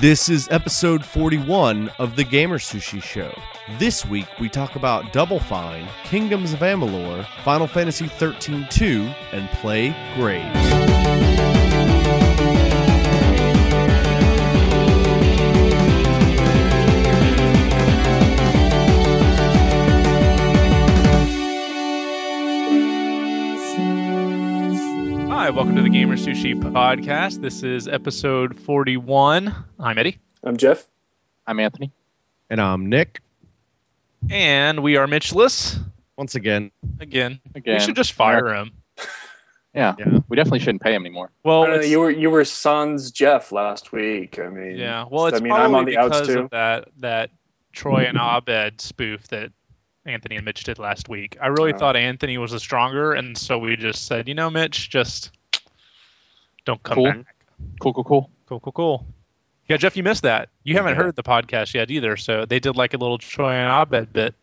This is episode 41 of the Gamer Sushi Show. This week we talk about Double Fine, Kingdoms of Amalur, Final Fantasy 13 2, and Play Graves. Hi, welcome to the Gamer Sushi Podcast. This is episode 41. I'm Eddie, I'm Jeff. I'm Anthony. And I'm Nick. and we are Mitchless Once again, again. Again. We should just fire him. Yeah, Yeah. we definitely shouldn't pay him anymore. Well, I don't know, you were you were Sans Jeff last week. I mean, yeah. Well, it's I mean, probably I'm on the outs because too. of that that Troy and Abed spoof that Anthony and Mitch did last week. I really Oh. thought Anthony was the stronger, and so we just said, you know, Mitch, just don't come Cool. back. Cool, cool, cool. Cool, cool, cool. Yeah, Jeff, you missed that. You haven't Yeah. heard the podcast yet either, so they did like a little Troy and Abed bit.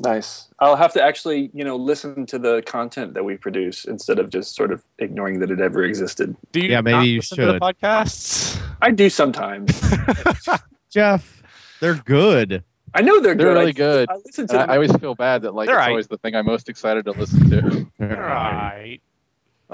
Nice. I'll have to actually, you know, listen to the content that we produce instead of just sort of ignoring that it ever existed. Do you Yeah, maybe not you listen to the should. podcasts? I do sometimes. Jeff, they're good. I know they're, good. They're good. really I, good. I listen to I, them. I always feel bad that like They're it's aight. always the thing I'm most excited to listen to. All right.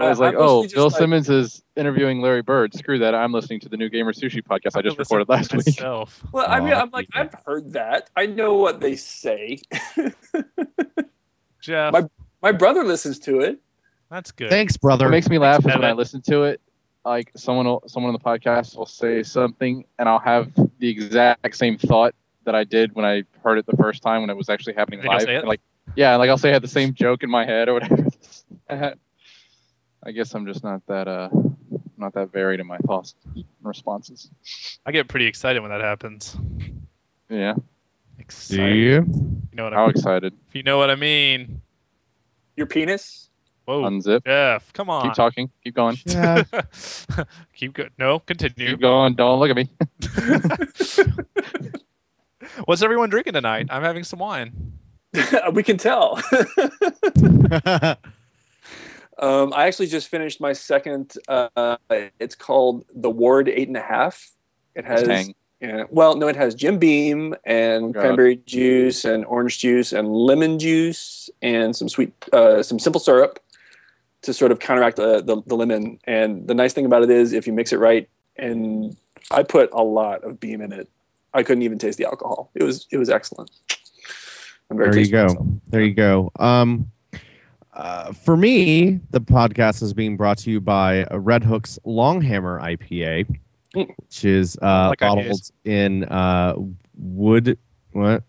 I was like, I'm oh, Bill like- Simmons is interviewing Larry Bird. Screw that. I'm listening to the new Gamer Sushi podcast I just recorded last week. myself. Well, I mean, I'm like. I've heard that. I know what they say. Jeff, My- My brother listens to it. that's good. Thanks, What brother. makes me laugh is when I listen to it, like someone will, someone on the podcast will say something, and I'll have the exact same thought that I did when I heard it the first time when it was actually happening live. say it? And, like, yeah, like I'll say I had the same joke in my head or whatever. I guess I'm just not that uh not that varied in my thoughts and responses. I get pretty excited when that happens. Yeah, Do Excited. you? You know what I how mean? excited. If you know what I mean. Your penis? Whoa, Unzip. Jeff, come on. Keep talking. Keep going. Yeah. Keep good. No, continue. Keep going. Don't look at me. What's everyone drinking tonight? I'm having some wine. we can tell. Um, I actually just finished my second. Uh, it's called the Ward Eight and a Half. It has, yeah, well, no, it has Jim Beam and God. cranberry juice and orange juice and lemon juice and some sweet, uh, some simple syrup to sort of counteract the, the the lemon. And the nice thing about it is, if you mix it right, and I put a lot of Beam in it, I couldn't even taste the alcohol. It was it was excellent. I'm very there you go. myself. There you go. Um, uh, for me, the podcast is being brought to you by Redhook's Longhammer IPA, Mm. which is uh, Like bottled IPAs. in uh, Wood what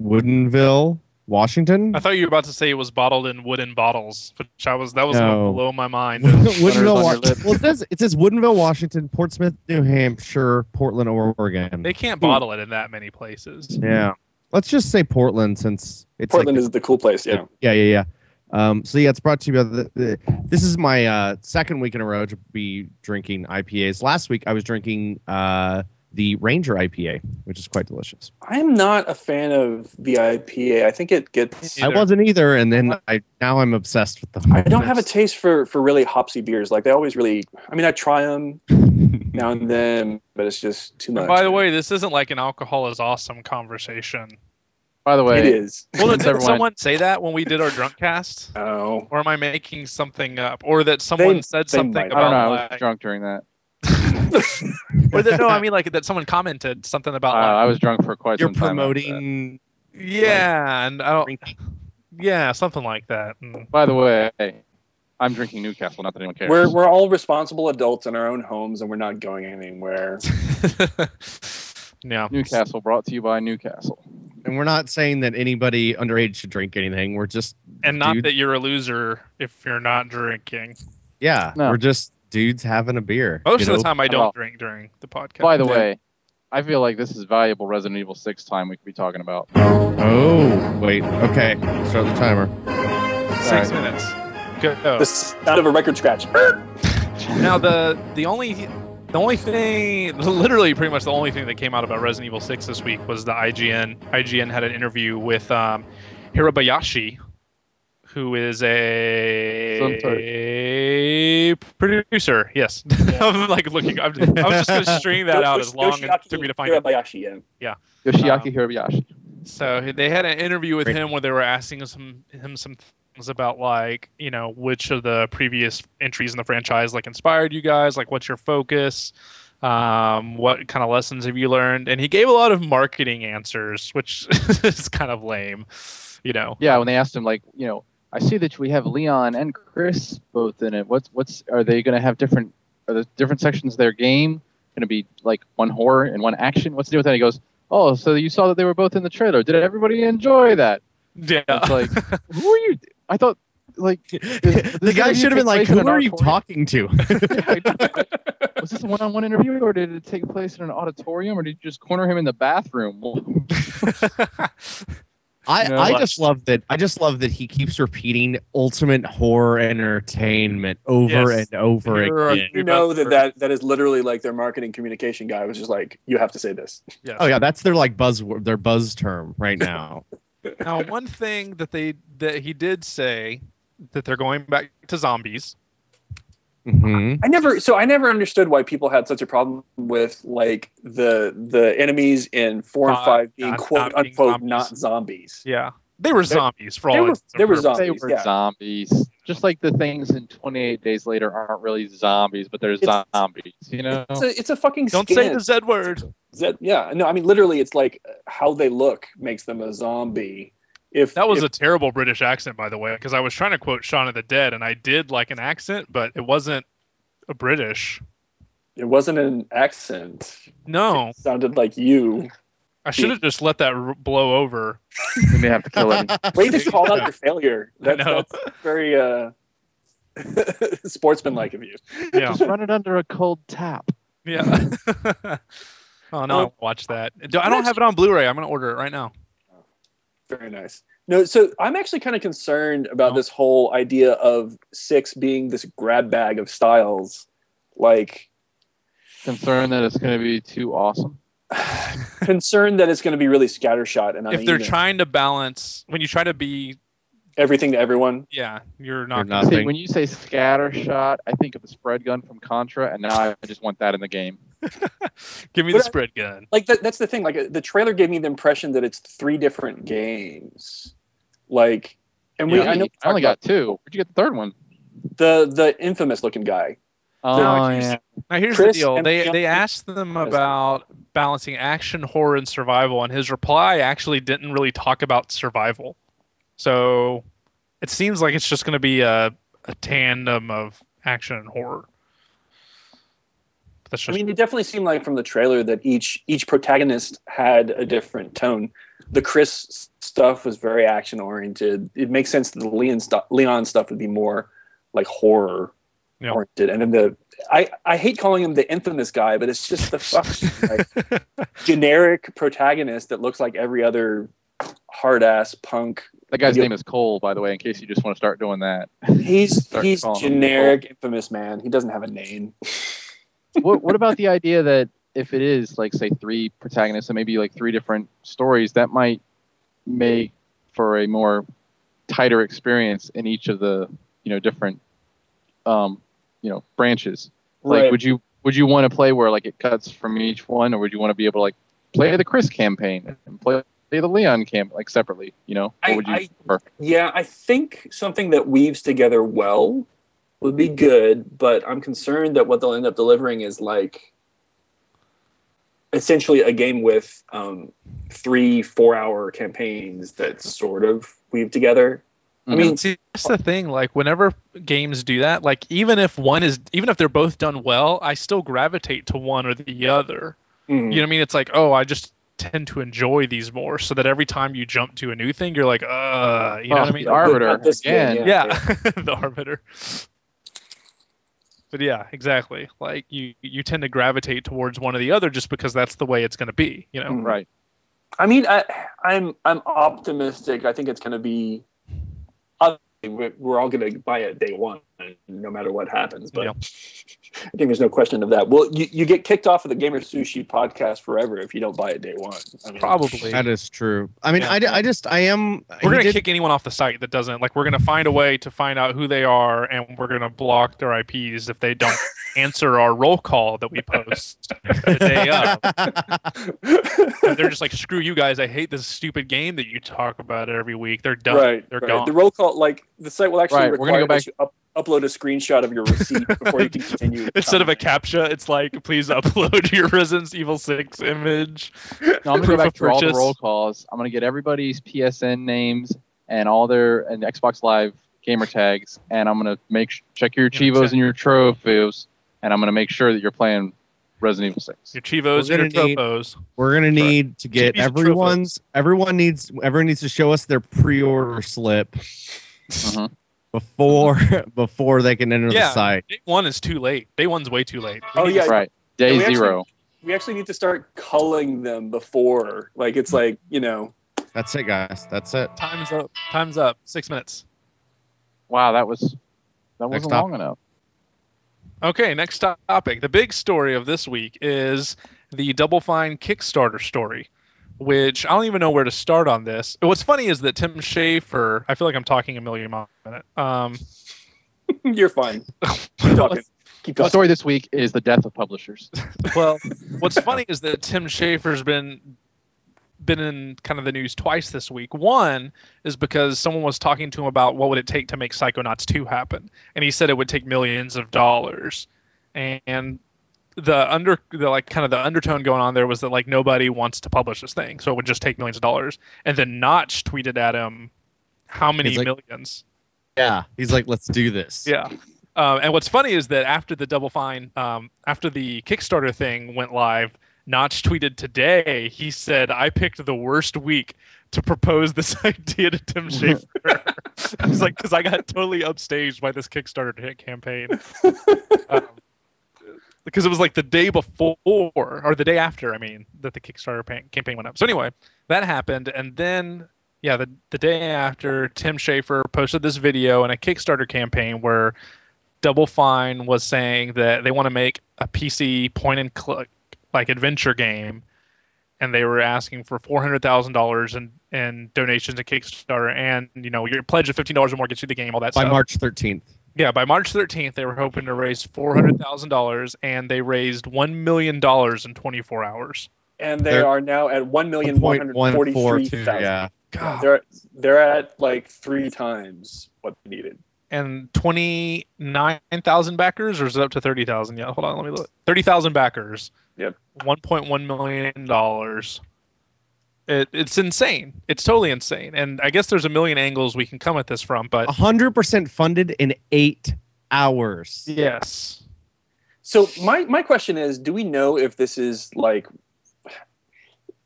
Woodinville, Washington. I thought you were about to say it was bottled in wooden bottles, which I was that was No. below my mind. Woodinville, on Wa- your lip. well, it says it says Woodinville, Washington, Portsmouth, New Hampshire, Portland, Oregon. they can't bottle it in that many places. yeah, let's just say Portland since it's like Portland is the cool place. Yeah. Yeah, yeah, yeah. Um, so yeah, it's brought to you by the, the this is my uh, second week in a row to be drinking IPAs. Last week I was drinking uh, the Ranger IPA, which is quite delicious. I'm not a fan of the IPA. I think it gets. I wasn't either, and then I now I'm obsessed with them. I don't have a taste for for really hopsy beers. Like they always really. I mean, I try them now and then, but it's just too much. And by the way, this isn't like an alcohol is awesome conversation. By the way, it is. Well, did Everyone- someone say that when we did our drunk cast? Oh, Or am I making something up? Or that someone They- said they something might. I don't about know. I was like- drunk during that. or that no, I mean like that someone commented something Uh, about I was drunk for quite some time. after that. promoting. yeah, and I don't, drinking. yeah, something like that. By the way, I'm drinking Newcastle. Not that anyone cares. we're we're all responsible adults in our own homes, and we're not going anywhere. yeah, Newcastle brought to you by Newcastle. And we're not saying that anybody underage should drink anything. We're just and not Dude. that you're a loser if you're not drinking. yeah, No. we're just dudes having a beer. Most of know? the time, I don't Well, drink during the podcast. By the Yeah. way, I feel like this is valuable Resident Evil 6 time we could be talking about. Oh wait, okay, start the timer. six Alright. minutes. Go. The sound of a record scratch. Now the the only the only thing, literally pretty much the only thing that came out about Resident Evil 6 this week was the IGN. IGN had an interview with um, Hirabayashi, who is Some a producer. Yes, I'm like looking. I'm, I was just gonna string that out as long as it took me to find it. Hirabayashi, yeah. Yoshiaki Um, Hirabayashi. So they had an interview with Great. him where they were asking some him some things about like you know which of the previous entries in the franchise like inspired you guys, like what's your focus, um, what kind of lessons have you learned, and he gave a lot of marketing answers, which is kind of lame, you know. Yeah, when they asked him, like, you know, I see that we have Leon and Chris both in it. What's what's are they going to have different? Are the different sections of their game going to be like one horror and one action? What's the deal with that? He goes, oh, so you saw that they were both in the trailer. Did everybody enjoy that? Yeah, It's like, who are you? I thought like the this guy should have been like, "Who are you talking to?" Yeah, was this a one-on-one interview or did it take place in an auditorium or did you just corner him in the bathroom? I, You know, I like- just love that. I just love that he keeps repeating ultimate horror entertainment over Yes. and over You're again. You know that, that that is literally like their marketing communication guy was just like, you have to say this. yes. Oh yeah, that's their like buzz their buzz term right now. Now, one thing that they that he did say that they're going back to zombies. hmm I never so I never understood why people had such a problem with like the the enemies in four and Uh, five being not- quote not being unquote zombies. not zombies. Yeah, they were zombies for all. they were- intents they were purposes. they Zombies, were yeah. zombies. Just like the things in 28 Days Later aren't really zombies, but they're It's- zombies. You know? It's a it's a fucking Don't skin. say the Z word. That- yeah, no, I mean literally it's like uh, how they look makes them a zombie. If That was if, a terrible British accent, by the way, because I was trying to quote Shaun of the Dead, and I did like an accent, but it wasn't a British. it wasn't an accent. No, It sounded like you. I should have just let that r- blow over. we may have to kill him. Way to call out your failure. That's, know. that's very uh sportsmanlike of you. Yeah, Just run it under a cold tap. yeah. oh no, I'll watch that. I don't have it on Blu-ray. I'm gonna order it right now. Very nice. No, so I'm actually kind of concerned about No. this whole idea of six being this grab bag of styles. Like Concerned that it's going to be too awesome. Concerned that it's going to be really scattershot and If they're uneven. trying to balance, when you try to be, everything to everyone. yeah, you're You're not. not- See, when you say scatter shot, I think of the spread gun from Contra, and now I just want that in the game. Give me the But I- spread gun. Like that, that's the thing. Like the trailer gave me the impression that it's three different games. Like, and we Yeah. I know I only got two. Where'd you get the third one? the the infamous looking guy. Oh, he's- yeah. Now here's Chris the deal. They Leon- they asked them about balancing action, horror, and survival, and his reply actually didn't really talk about survival. So it seems like it's just going to be a, a tandem of action and horror. But that's I mean, it definitely seemed like from the trailer that each each protagonist had a different tone. The Chris stuff was very action oriented. It makes sense that the Leon stuff Leon stuff would be more like horror Yeah. oriented. And then the I I hate calling him the infamous guy, but it's just the fucking like, generic protagonist that looks like every other hard ass punk. That guy's Yeah. name is Cole, by the way, in case you just want to start doing that. He's he's generic infamous man. He doesn't have a name. what, what about the idea that if it is like say three protagonists and maybe like three different stories that might make for a more tighter experience in each of the you know different um you know branches like Right. would you would you want to play where like it cuts from each one or would you want to be able to like play the chris campaign and play the leon camp like separately you know I- would you I- Yeah, I think something that weaves together well would be good, but I'm concerned that what they'll end up delivering is like essentially a game with um, three four hour campaigns that sort of weave together. I mean, See, that's the thing. Like, whenever games do that, like even if one is, even if they're both done well, I still gravitate to one or the other. mm, You know what I mean? It's like, oh, I just tend to enjoy these more, so that every time you jump to a new thing, you're like, uh, you know Oh, what I mean? the arbiter this again game, yeah, the arbiter. But yeah, exactly. Like you, you tend to gravitate towards one or the other just because that's the way it's going to be. You know? Mm. right I mean, I, I'm I'm optimistic. I think it's going to be. We're we're all going to buy it day one, no matter what happens. But Yeah. I think there's no question of that. Well, you, you get kicked off of the Gamer Sushi podcast forever if you don't buy it day one. I mean, Probably. That is true. I mean, Yeah. I, d- I just I am. We're gonna did- kick anyone off the site that doesn't like. We're gonna find a way to find out who they are, and we're gonna block their IPs if they don't answer our roll call that we post the day of. They're just like, screw you guys. I hate this stupid game that you talk about every week. They're done. right, They're right. gone. The roll call, like the site will actually Right, we're require gonna go that you up, upload a screenshot of your receipt before you can continue. with the Instead of a conversation. captcha, it's like, please upload your Resident Evil 6 image. No, I'm gonna go back of through all the roll calls. I'm gonna get everybody's PSN names and all their and Xbox Live gamer tags, and I'm gonna make sh- check your Yeah, chivos check. and your trophies, and I'm gonna make sure that you're playing Resident Evil Six. Your Chivos, We're your gonna need- Tropos. We're gonna need to get Chibi's everyone's. Everyone needs. Everyone needs to show us their pre-order slip Mhm. Before before they can enter Yeah. the site. Day one is too late. Day one's way too late. Oh, we Oh, yeah. Right, day we actually- zero. we actually need to start culling them before. Like it's like you know, That's it, guys. That's it. Time's up. Time's up. Six minutes. Wow, that was that wasn't long enough. Okay, next topic. The big story of this week is the Double Fine Kickstarter story, which I don't even know where to start on this. What's funny is that Tim Schafer, I feel like I'm talking a million miles a minute. Um, you're fine. Keep talking. Keep The story this week is the death of publishers. well, what's funny is that Tim Schafer's been been in kind of the news twice this week. One is because someone was talking to him about what would it take to make Psychonauts 2 happen, and he said it would take millions of dollars. And the under the like kind of the undertone going on there was that like nobody wants to publish this thing, so it would just take millions of dollars. And then Notch tweeted at him how many He's like- millions? Yeah. He's like, let's do this. Yeah. Um, and what's funny is that after the Double Fine, um, after the Kickstarter thing went live, Notch tweeted today. He said, "I picked the worst week to propose this idea to Tim Schafer." It's like because I got totally upstaged by this Kickstarter ca- campaign. Um, because it was like the day before or the day after, I mean, that the Kickstarter pa- campaign went up. So anyway, that happened, and then yeah, the the day after, Tim Schafer posted this video in a Kickstarter campaign where Double Fine was saying that they want to make a PC point and click like adventure game, and they were asking for four hundred thousand dollars in in donations to Kickstarter, and you know your pledge of fifteen dollars or more gets you the game, all that By stuff. March 13th. Yeah, by March 13th, they were hoping to raise $400,000, and they raised $1 million in 24 hours. and they They're- are now at one million one hundred forty-three 1.142, thousand. Yeah. God. They're they're at like three times what they needed. And 29,000 backers, or is it up to 30,000? Yeah, hold on, let me look. 30,000 backers. Yep. $1.1 million. It, it's insane. It's totally insane. And I guess there's a million angles we can come at this from, but 100% funded in eight hours. yes. So my my question is, do we know if this is like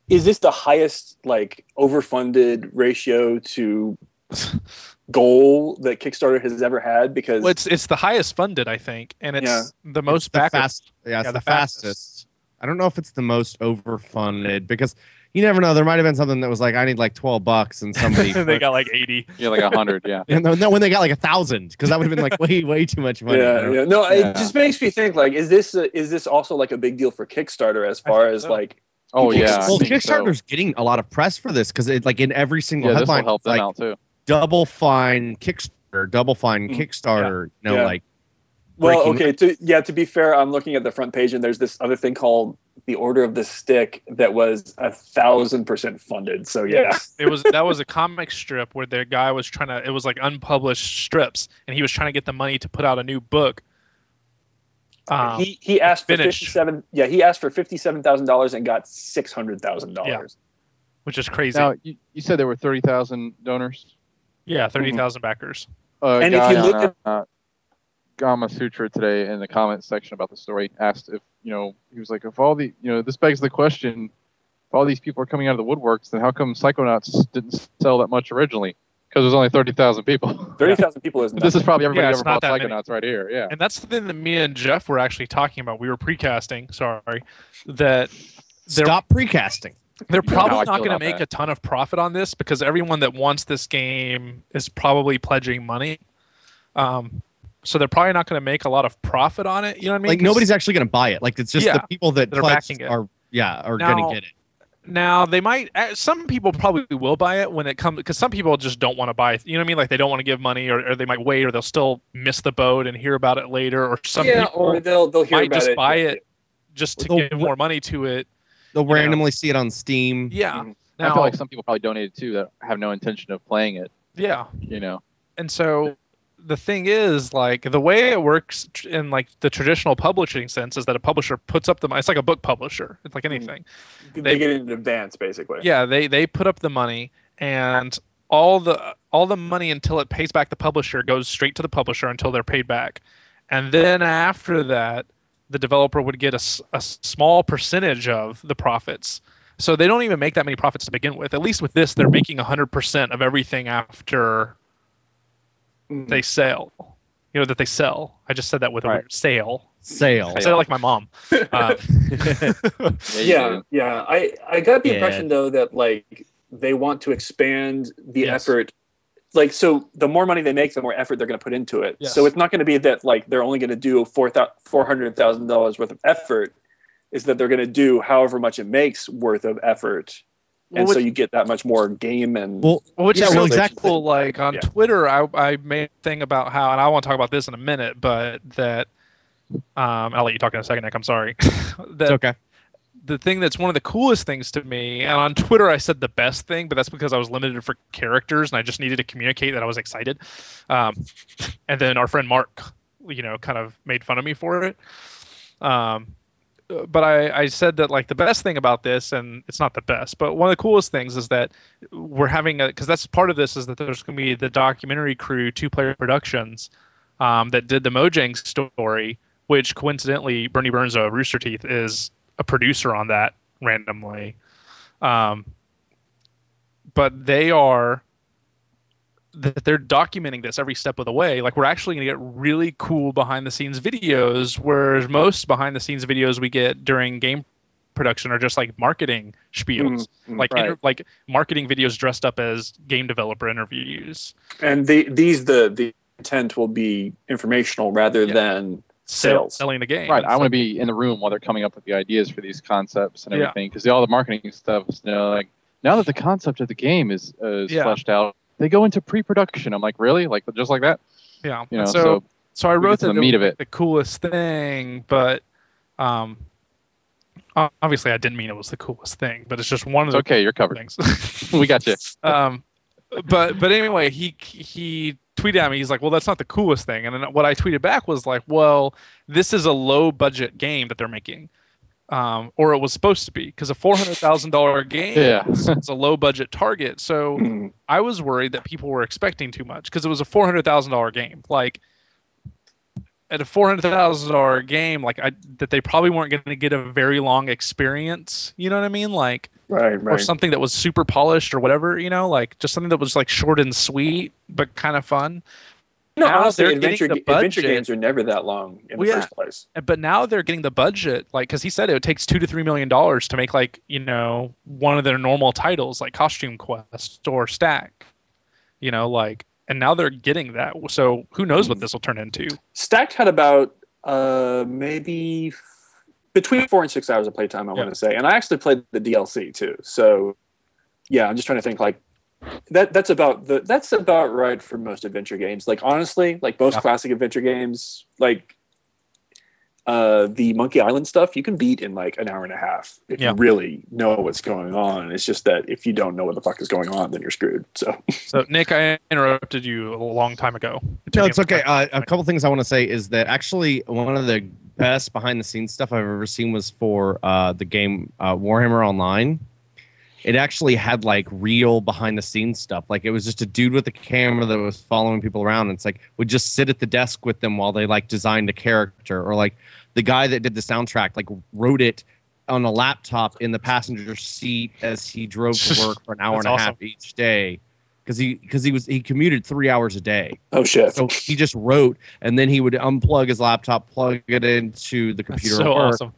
is this the highest like overfunded ratio to goal that Kickstarter has ever had? Because Well, it's it's the highest funded, I think, and it's Yeah. the most It's the backers. fast, yeah, it's Yeah, the, the fastest. fastest. I don't know if it's the most overfunded because you never know. There might have been something that was like, I need like 12 bucks, and somebody. they got like 80. Yeah, like a hundred. Yeah. And no, no, when they got like a thousand, because that would have been like way, way too much money. yeah, yeah. No, Yeah. it just makes me think like, is this a, is this also like a big deal for Kickstarter as far as so. like Oh yeah. Well, think so. Kickstarter's getting a lot of press for this because it like in every single Yeah, this will headline, help them like out too. double fine Kickstarter, double fine Mm. Kickstarter. You know, Yeah. like Well, breaking- okay. To, yeah, to be fair, I'm looking at the front page, and there's this other thing called the Order of the Stick that was a thousand percent funded. So yeah, it was that was a comic strip where the guy was trying to it was like unpublished strips and he was trying to get the money to put out a new book um, he he asked for fifty seven. Yeah, he asked for fifty seven thousand dollars and got six hundred thousand dollars. which is crazy Now you, you said there were thirty thousand donors. yeah 30,000 backers Uh, And if guy you look on, at- uh, Gamasutra today in the comment section about the story asked if you know he was like if all the you know this begs the question if all these people are coming out of the woodworks then how come Psychonauts didn't sell that much originally because there's only thirty thousand people. Thirty thousand people is this is probably everybody Yeah, ever not bought that many. Psychonauts right here. Yeah. and that's the thing that me and jeff were actually talking about we were precasting sorry that they're, stop precasting. they're You know probably not going to make that. a ton of profit on this because everyone that wants this game is probably pledging money um, so they're probably not going to make a lot of profit on it. You know what I mean? Like nobody's actually going to buy it. Like it's just Yeah, the people that that are backing it. are yeah are going to get it. Now they might. uh, Some people probably will buy it when it comes because some people just don't want to buy. it. You know what I mean? Like they don't want to give money, or, or they might wait, or they'll still miss the boat and hear about it later. Or some yeah, people or they'll they'll hear might about just it. buy it just to They'll give more money to it. They'll you know. randomly see it on Steam. Yeah. Mhm. I feel like some people probably donated too that have no intention of playing it. yeah. You know, and so the thing is like the way it works in like the traditional publishing sense is that a publisher puts up the money it's like a book publisher it's like hmm. anything. They, They- get it in advance, basically. yeah they they put up the money and all the all the money until it pays back the publisher goes straight to the publisher until they're paid back. And then after that the developer would get a, a small percentage of the profits. So they don't even make that many profits to begin with. At least with this they're making 100% of everything after Mhm. they sell. You know that they sell. I just said that with a Right. weird sale. Sale. I said it like my mom. You yeah, yeah. I I got the Yeah. impression though that like they want to expand the Yes. effort. Like so, the more money they make, the more effort they're going to put into it. Yes. So it's not going to be that like they're only going to do four four hundred thousand dollars worth of effort. Is that they're going to do however much it makes worth of effort, and Well, so you get that much more game and well, which Yeah, is well, exactly. cool. Like on Yeah. Twitter, I I made a thing about how, and I want to talk about this in a minute, but that um, I'll let you talk in a second, Nick. I'm sorry. that it's okay. the thing that's one of the coolest things to me, and on Twitter I said the best thing, but that's because I was limited for characters and I just needed to communicate that I was excited. Um, and then our friend Mark, you know, kind of made fun of me for it. Um, but I, I said that like the best thing about this, and it's not the best, but one of the coolest things is that we're having a because that's part of this is that there's going to be the documentary crew, two player productions, um, that did the Mojang story, which coincidentally Burnie Burns of Rooster Teeth is a producer on that randomly. Um, but they are that they're documenting this every step of the way. Like we're actually going to get really cool behind the scenes videos, whereas most behind the scenes videos we get during game production are just like marketing spiels, Mhm, like right. inter- like marketing videos dressed up as game developer interviews. and the, these the the intent will be informational rather Yeah. than sell- Sales. selling the game. Right. It's I want to like- be in the room while they're coming up with the ideas for these concepts and everything. Because all the marketing stuff is, you know, like now that the concept of the game is, uh, is Yeah. fleshed out, they go into pre-production. I'm like, really? Like just like that? yeah. You know. So, so so I wrote that the meat of it. the coolest thing, but um, obviously I didn't mean it was the coolest thing, but it's just one of the okay. You're covered. things. we got you. um, but but anyway, he he tweeted at me. He's like, "Well, that's not the coolest thing." And then what I tweeted back was like, "Well, this is a low budget game that they're making." Um, or it was supposed to be because a four hundred thousand dollar game Yeah. is a low budget target. So Mhm. I was worried that people were expecting too much because it was a four hundred thousand dollar game. Like at a four hundred thousand dollar game, like I that they probably weren't going to get a very long experience. You know what I mean? Like right right. or something that was super polished or whatever. You know, like just something that was like short and sweet but kind of fun. No, now honestly, adventure, adventure games are never that long in Well, the yeah. first place. But now they're getting the budget, like because he said it takes two to three million dollars to make like you know one of their normal titles like Costume Quest or Stack. You know, like and now they're getting that. So who knows what this will turn into? Stacked had about uh, maybe f- between four and six hours of playtime, I Yeah. want to say. And I actually played the DLC too. So yeah, I'm just trying to think like that. That's about the that's about right for most adventure games. Like honestly, like most Yeah. classic adventure games, like uh, the Monkey Island stuff, you can beat in like an hour and a half if Yeah. you really know what's going on. It's just that if you don't know what the fuck is going on, then you're screwed. So So Nick, I interrupted you a long time ago. No, it's okay. Uh, a couple things I want to say is that actually one of the best behind the scenes stuff I've ever seen was for uh, the game uh, Warhammer Online. It actually had like real behind the scenes stuff. Like it was just a dude with a camera that was following people around. And it's like would just sit at the desk with them while they like designed a character, or like the guy that did the soundtrack like wrote it on a laptop in the passenger seat as he drove to work for an hour and a awesome. half each day because he because he was he commuted three hours a day. oh shit. So he just wrote, and then he would unplug his laptop, plug it into the computer. That's so awesome.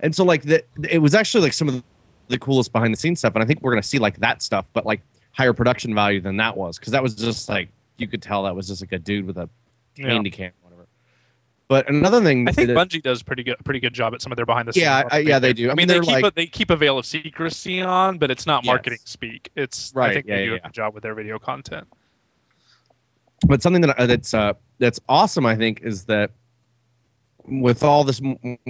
and so like the, it was actually like some of the coolest behind the scenes stuff. And I think we're gonna see like that stuff, but like higher production value than that was, because that was just like you could tell that was just like a dude with a Yeah. handy cam, or But another thing, I think that- Bungie does pretty good, pretty good job at some of their behind the scenes. Yeah, I- yeah, they do. I mean, they keep like- a, they keep a veil of secrecy on, but it's not Yes. marketing speak. It's Right, I think yeah, they do yeah, a good job with their video content. but something that uh, that's uh, that's awesome, I think, is that with all this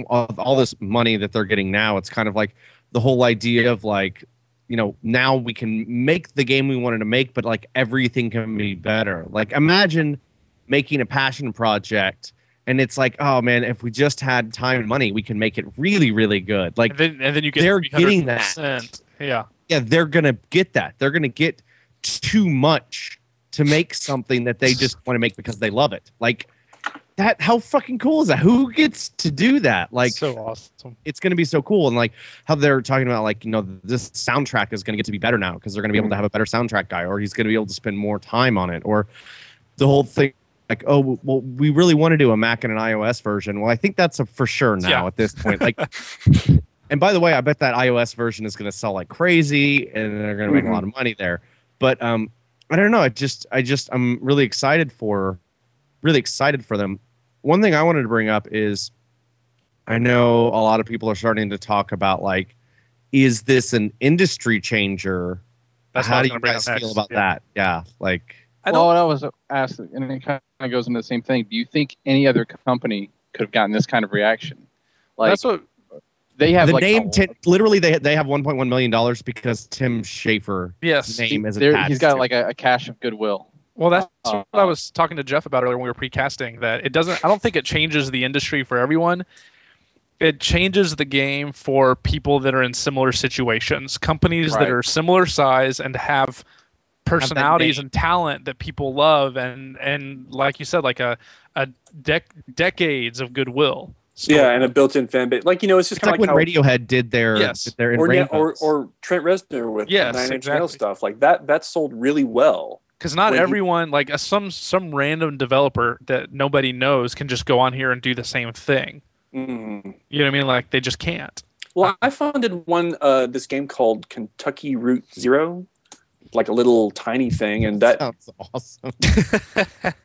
all this money that they're getting now, it's kind of like the whole idea of like, you know, now we can make the game we wanted to make, but like everything can be better. Like imagine making a passion project. And it's like, oh man, if we just had time and money, we can make it really, really good. Like And then and then you get they're getting that. 300%. Yeah, yeah, they're gonna get that. They're gonna get too much to make something that they just want to make because they love it. Like that. How fucking cool is that? Who gets to do that? Like so awesome. it's gonna be so cool. And like how they're talking about like you know this soundtrack is gonna get to be better now because they're gonna be able to have a better soundtrack guy, or he's gonna be able to spend more time on it, or the whole thing. Like, oh, well, we really want to do a Mac and an iOS version. Well, I think that's a for sure now Yeah. at this point. Like, and by the way, I bet that iOS version is going to sell like crazy, and they're going to make a lot of money there. But um, I don't know. I just, I just, I'm really excited for, really excited for them. One thing I wanted to bring up is, I know a lot of people are starting to talk about like, is this an industry changer? That's How do you guys feel about Yeah. that? Yeah, like, I well, what I was asked, and it kind of goes into the same thing. Do you think any other company could have gotten this kind of reaction? Like that's what. they have the like name, a- literally, they they have 1.1 million dollars because Tim Schafer Yes. name is there- attached. he's got to like a, a cache of goodwill. Well, that's Uh, what I was talking to Jeff about earlier when we were precasting. That it doesn't. I don't think it changes the industry for everyone. It changes the game for people that are in similar situations, companies Right. that are similar size and have personalities and talent that people love, and and like you said, like a a dec- decades of goodwill. story. Yeah, and a built-in fan base. Like you know, it's just It's like kind of when how, Radiohead did their Yes. did their or, yeah, or or Trent Reznor with Yes, Nine Inch exactly. Nails stuff like that. That sold really well. Because not when you- everyone like uh, some some random developer that nobody knows can just go on here and do the same thing. Mm. You know what I mean? Like they just can't. Well, I funded one uh, this game called Kentucky Route Zero, like a little tiny thing, and that sounds awesome.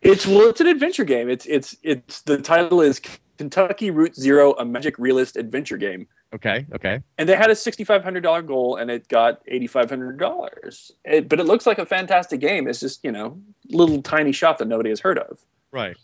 it's well, it's an adventure game. It's it's it's the title is Kentucky Route Zero, a magic realist adventure game. Okay, okay. And they had a $6,500 goal and it got $8,500. But it looks like a fantastic game. It's just, you know, little tiny shop that nobody has heard of. Right.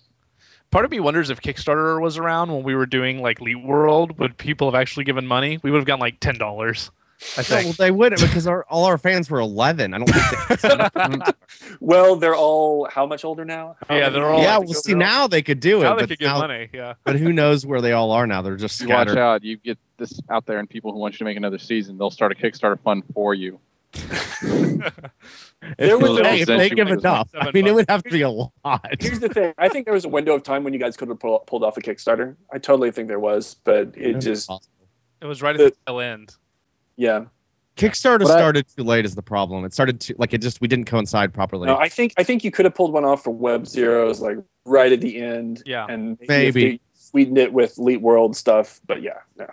Part of me wonders if Kickstarter was around when we were doing like Leap World, would people have actually given money? We would have gotten like $10. I think. Well, they wouldn't because our, all our fans were 11. I don't think they Well, they're all how much older now? How yeah, they're all. Yeah, well, see, now they could do it. Now they could now, get money. Yeah. But who knows where they all are now? They're just scattered. Watch out. You get this out there, and people who want you to make another season, they'll start a Kickstarter fund for you. there was hey, if they give enough. I mean, it would have to be a lot. Here's the thing: I think there was a window of time when you guys could have pull, pulled off a Kickstarter. I totally think there was, but it, it just. It was right at the, the tail end yeah. Kickstarter But I- started too late is the problem. It started too like it just we didn't coincide properly. No, I think I think you could have pulled one off for Web Zeros like right at the end. Yeah. And if Maybe. they sweetened it with Elite World stuff, but yeah. No.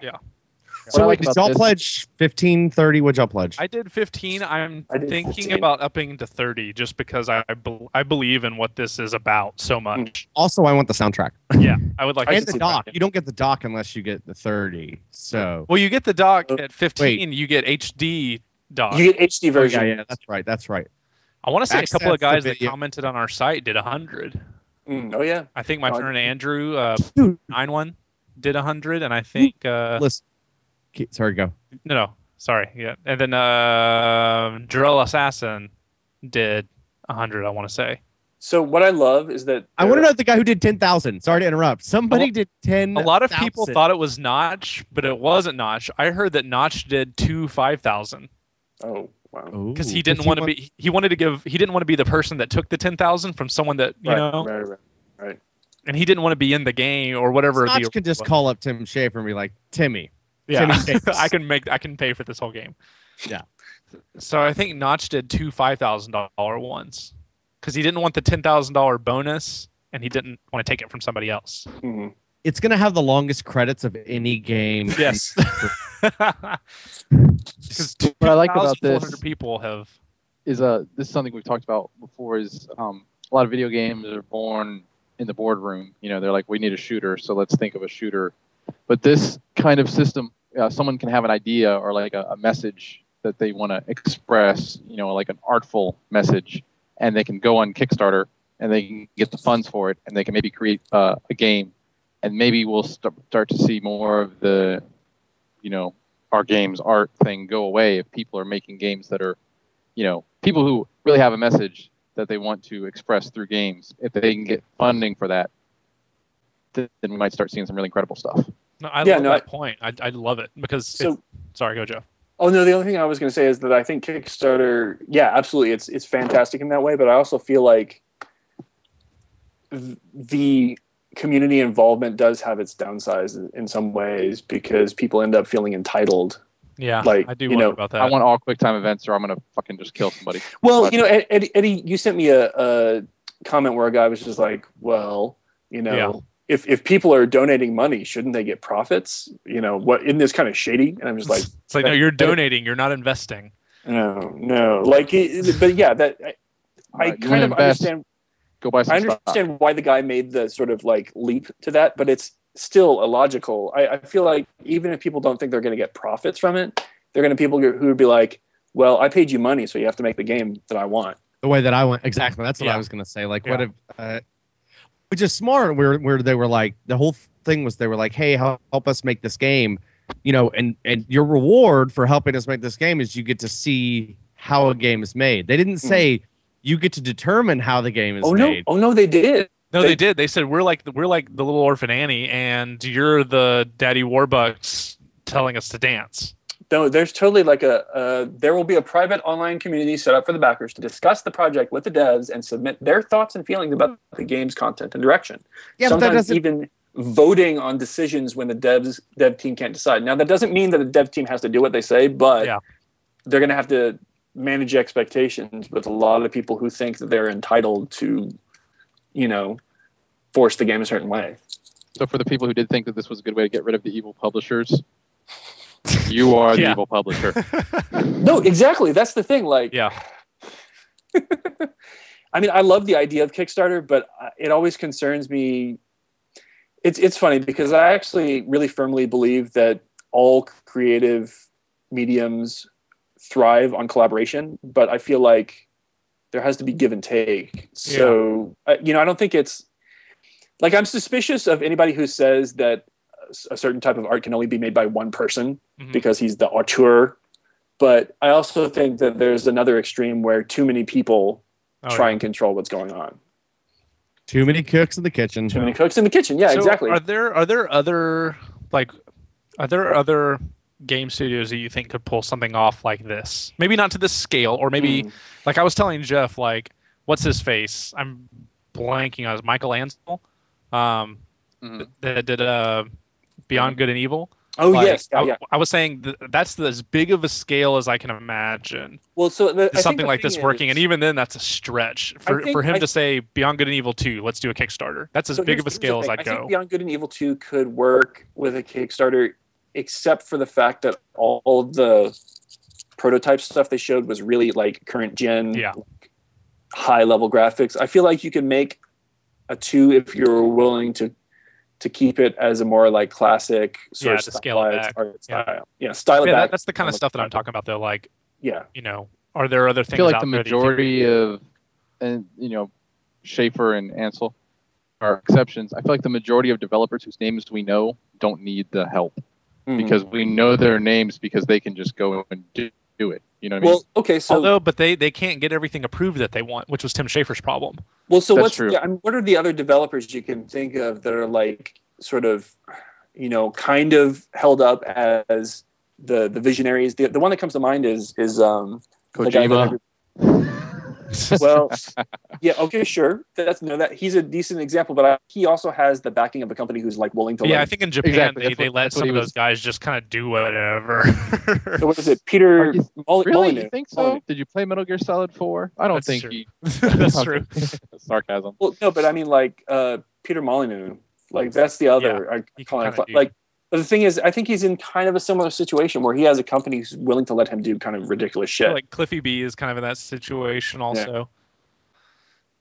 So What I wait, like did y'all this- pledge 15, 30? What'd y'all pledge? I did 15. I'm did thinking 15. about upping to 30 just because I I bel- I believe in what this is about so much. also, I want the soundtrack Yeah, I would like I to and the see see that, yeah. You don't get the doc unless you get the 30. So Well, you get the dock Uh, at 15. You get HD dock. You get HD Oh, version. yeah, yeah, that's right. That's right. I want to say a couple of guys that commented on our site did 100. Mm, oh yeah. I think my Oh, friend Andrew uh, nine one did 100, and I think uh, Listen, Ke- sorry, go. no, no, sorry, yeah, and then uh, Drill Assassin did 100. I want to say So what I love is that I want to know the guy who did 10,000. Sorry to interrupt. Somebody A- did 10. a lot of people thought it was Notch, but it wasn't Notch. I heard that Notch did two 5,000 Oh wow. because he didn't want to be. He wanted to give. He didn't want to be the person that took the 10,000 from someone that you right, know, right, right, right. and he didn't want to be in the game or whatever. Notch the, can just call up Tim Schafer and be like, Timmy. Yeah, I can make I can pay for this whole game. Yeah. So I think Notch did two five thousand dollar ones because he didn't want the ten thousand dollar bonus and he didn't want to take it from somebody else. Mhm. It's going to have the longest credits of any game. Yes. Because What I like about this- 2,400 people have is uh this is something we've talked about before is um a lot of video games are born in the boardroom. You know, they're like, we need a shooter, so let's think of a shooter. But this kind of system, uh, someone can have an idea or like a, a message that they want to express, you know, like an artful message, and they can go on Kickstarter and they can get the funds for it, and they can maybe create uh, a game, and maybe we'll st- start to see more of the, you know, our games art thing go away if people are making games that are, you know, people who really have a message that they want to express through games. If they can get funding for that, then we might start seeing some really incredible stuff. No, I Yeah, love no, that I- point. I, I love it because So- sorry, go Joe. Oh no, the only thing I was going to say is that I think Kickstarter, yeah, absolutely, it's it's fantastic in that way. But I also feel like th- the community involvement does have its downsides in- in some ways because people end up feeling entitled. Yeah, Like, I do you know, about that. I want all quick time events, or I'm gonna fucking just kill somebody. Well, you know, Eddie, Eddie you sent me a, a comment where a guy was just like, "Well, you know." Yeah. If, if people are donating money, shouldn't they get profits? You know what? Isn't this kind of shady? And I'm just like, it's like no, you're donating, you're not investing. no, no. Like, it, but yeah, that I, I kind of invest, understand. Go buy some I stock. understand why the guy made the sort of like leap to that, but it's still illogical. I, I feel like even if people don't think they're going to get profits from it, they're going to people who who would be like, "Well, I paid you money, so you have to make the game that I want." the way that I want, Exactly. That's what Yeah. I was gonna say. Like, what if, uh, which is smart. Where where they were like, the whole thing was they were like, hey, help, help us make this game, you know, and and your reward for helping us make this game is you get to see how a game is made. They didn't say you get to determine how the game is Hmm. oh no! made. Oh no! They did. No, They- they did. They said we're like we're like the little orphan Annie, and you're the Daddy Warbucks telling us to dance. No, there's totally like a. Uh, there will be a private online community set up for the backers to discuss the project with the devs and submit their thoughts and feelings about the game's content and direction. Yeah, but that doesn't. even voting on decisions when the devs dev team can't decide. Now that doesn't mean that the dev team has to do what they say, but Yeah. they're going to have to manage expectations with a lot of people who think that they're entitled to, you know, force the game a certain way. So for the people who did think that this was a good way to get rid of the evil publishers, you are the evil publisher. No, exactly. That's the thing. Like, Yeah, I mean, I love the idea of Kickstarter, but it always concerns me. It's it's funny because I actually really firmly believe that all creative mediums thrive on collaboration, but I feel like there has to be give and take. So, uh, you know, I don't think it's like I'm suspicious of anybody who says that a certain type of art can only be made by one person Mhm. because he's the auteur. But I also think that there's another extreme where too many people Oh, try yeah. and control what's going on. Too many cooks in the kitchen. Too many cooks in the kitchen. Yeah, So exactly. Are there are there other like are there other game studios that you think could pull something off like this? Maybe not to this scale, or maybe Mm. like I was telling Jeff, like what's his face? I'm blanking on his Michel Ancel, um, Mhm. that did uh, Beyond Good and Evil. Oh Like, yes, yeah, I, yeah. I was saying th- that's the, as big of a scale as I can imagine. Well, so the, something like this thing working, and even then, that's a stretch for, think- for him I- to say Beyond Good and Evil two. Let's do a Kickstarter. That's as so big of a scale as. I'd I go. think Beyond Good and Evil Two could work with a Kickstarter, except for the fact that all, all the prototype stuff they showed was really like current gen, Yeah. high level graphics. I feel like you can make a two if you're willing to to keep it as a more like classic sort Yeah, of to scale it stylized back. art Yeah. style. Yeah, style yeah, that, back. that's the kind of stuff that I'm talking about, though. Like, Yeah. you know, are there other things? I feel like out the there that you think- majority of, and you know, Schafer and Ancel are exceptions. I feel like the majority of developers whose names we know don't need the help Mhm. because we know their names because they can just go and do, do it. You know what I mean? well, okay, so Although, but they they can't get everything approved that they want, which was Tim Schafer's problem. Well, so That's what's true. yeah, I mean, what are the other developers you can think of that are like sort of, you know, kind of held up as the the visionaries? The, the one that comes to mind is is um the guy that Kojima. well, yeah, okay, sure. That's no that he's a decent example, but I, he also has the backing of a company who's like willing to. yeah, I think in Japan Exactly, they, that's they what- let some of was- those guys just kind of do whatever. so what is it, Peter Are you- Mol- Really? Molyneux? You think so? Molyneux. Did you play Metal Gear Solid 4? I don't That's think true. he. That's true. Sarcasm. Well, no, but I mean like uh, Peter Molyneux. Like that's the other. I he call it like. But the thing is, I think he's in kind of a similar situation where he has a company who's willing to let him do kind of ridiculous shit. like Cliffy B is kind of in that situation also.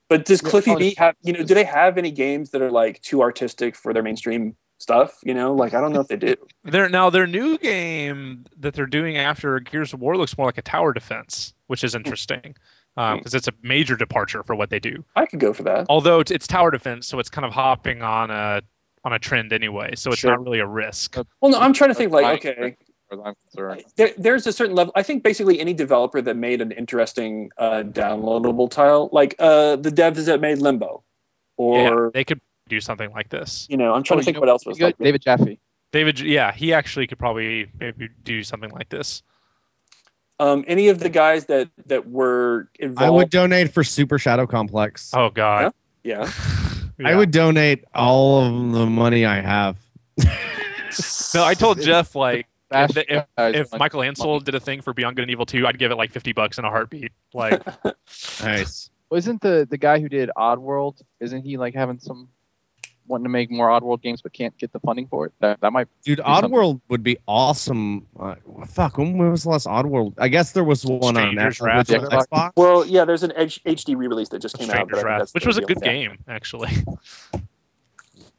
But does Yeah, Cliffy probably- B have you know? Do they have any games that are like too artistic for their mainstream stuff? You know, like I don't know if they do. Their now their new game that they're doing after Gears of War looks more like a tower defense, which is interesting hmm. um, because it's a major departure for what they do. I could go for that. Although it's, it's tower defense, so it's kind of hopping on a on a trend anyway, so it's Sure. not really a risk. Well, no, I'm trying to think like okay, As I'm concerned. there, there's a certain level. I think basically any developer that made an interesting uh, downloadable tile, like uh, the devs that made Limbo, or yeah, they could do something like this. you know, I'm trying Oh, to think you what else was you got like. David Jaffe. David, yeah, he actually could probably maybe do something like this. Um, any of the guys that that were involved. I would donate for Super Shadow Complex. Oh God, yeah. I Yeah. would donate all of the money I have. No, I told Jeff like if, the- if, if like- Michel Ancel did a thing for Beyond Good and Evil 2, I'd give it like 50 bucks in a heartbeat. Like, Nice. Wasn't the the guy who did Oddworld? Isn't he like having some wanting to make more Oddworld games but can't get the funding for it? That that might. Dude, something. Oddworld would be awesome. Uh, fuck, when was the last Oddworld? I guess there was one on Stranger's Xbox. Wrath. Xbox. Well, yeah, there's an H- HD re-release that just came out, Stranger's think Wrath, which was a good Yeah. game actually.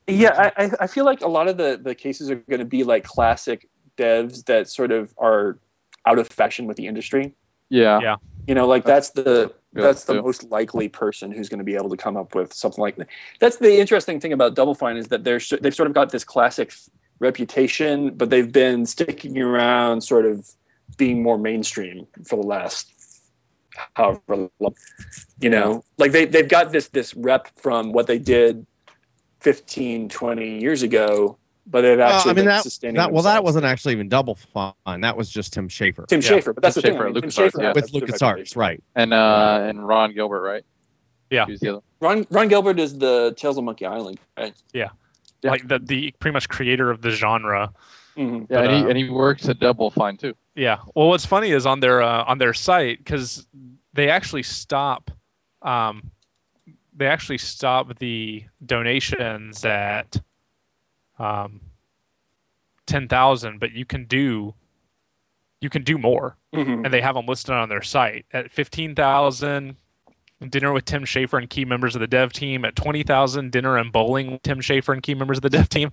Yeah, I, I- I feel like a lot of the, the cases are going to be like classic devs that sort of are out of fashion with the industry. Yeah. Yeah. You know, like that's the Yeah, that's the yeah. most likely person who's going to be able to come up with something like that. That's the interesting thing about Double Fine is that they're they've sort of got this classic reputation, but they've been sticking around, sort of being more mainstream for the last however long. You know, like they they've got this this rep from what they did 15, 20 years ago, but they've Well, actually I mean, that- sustaining That, well, that wasn't actually even Double Fine. That was just Tim Schafer Tim Yeah. Schafer, but that's Tim the thing. Schafer I at mean, Tim LucasArts, Schafer yeah. with Lucas good LucasArts, reputation. right? And uh and Ron Gilbert, right? Yeah. He was the other. Ron Ron Gilbert is the Tales of Monkey Island. Right? Yeah. Like the, the pretty much creator of the genre. Mhm. Yeah, But, and, he, uh, and he works at Double Fine too. Yeah. Well, what's funny is on their uh, on their site because they actually stop, um, they actually stop the donations at, um, ten thousand, but you can do, you can do more, Mhm. and they have them listed on their site at fifteen thousand. Dinner with Tim Schafer and key members of the dev team at twenty thousand. Dinner and bowling with Tim Schafer and key members of the dev team.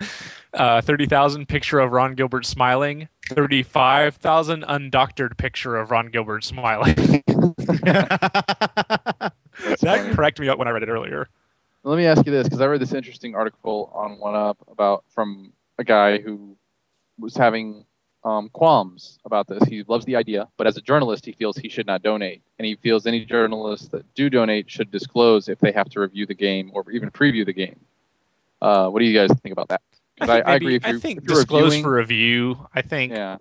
Uh, Thirty thousand. Picture of Ron Gilbert smiling. Thirty-five thousand. Undoctored picture of Ron Gilbert smiling. That cracked me up when I read it earlier. Let me ask you this, because I read this interesting article on 1UP about from a guy who was having um, qualms about this. He loves the idea, but as a journalist, he feels he should not donate, and he feels any journalists that do donate should disclose if they have to review the game or even preview the game. Uh, what do you guys think about that? I, think I agree. maybe- If you're, I think if you're disclose reviewing, for review. I think yeah,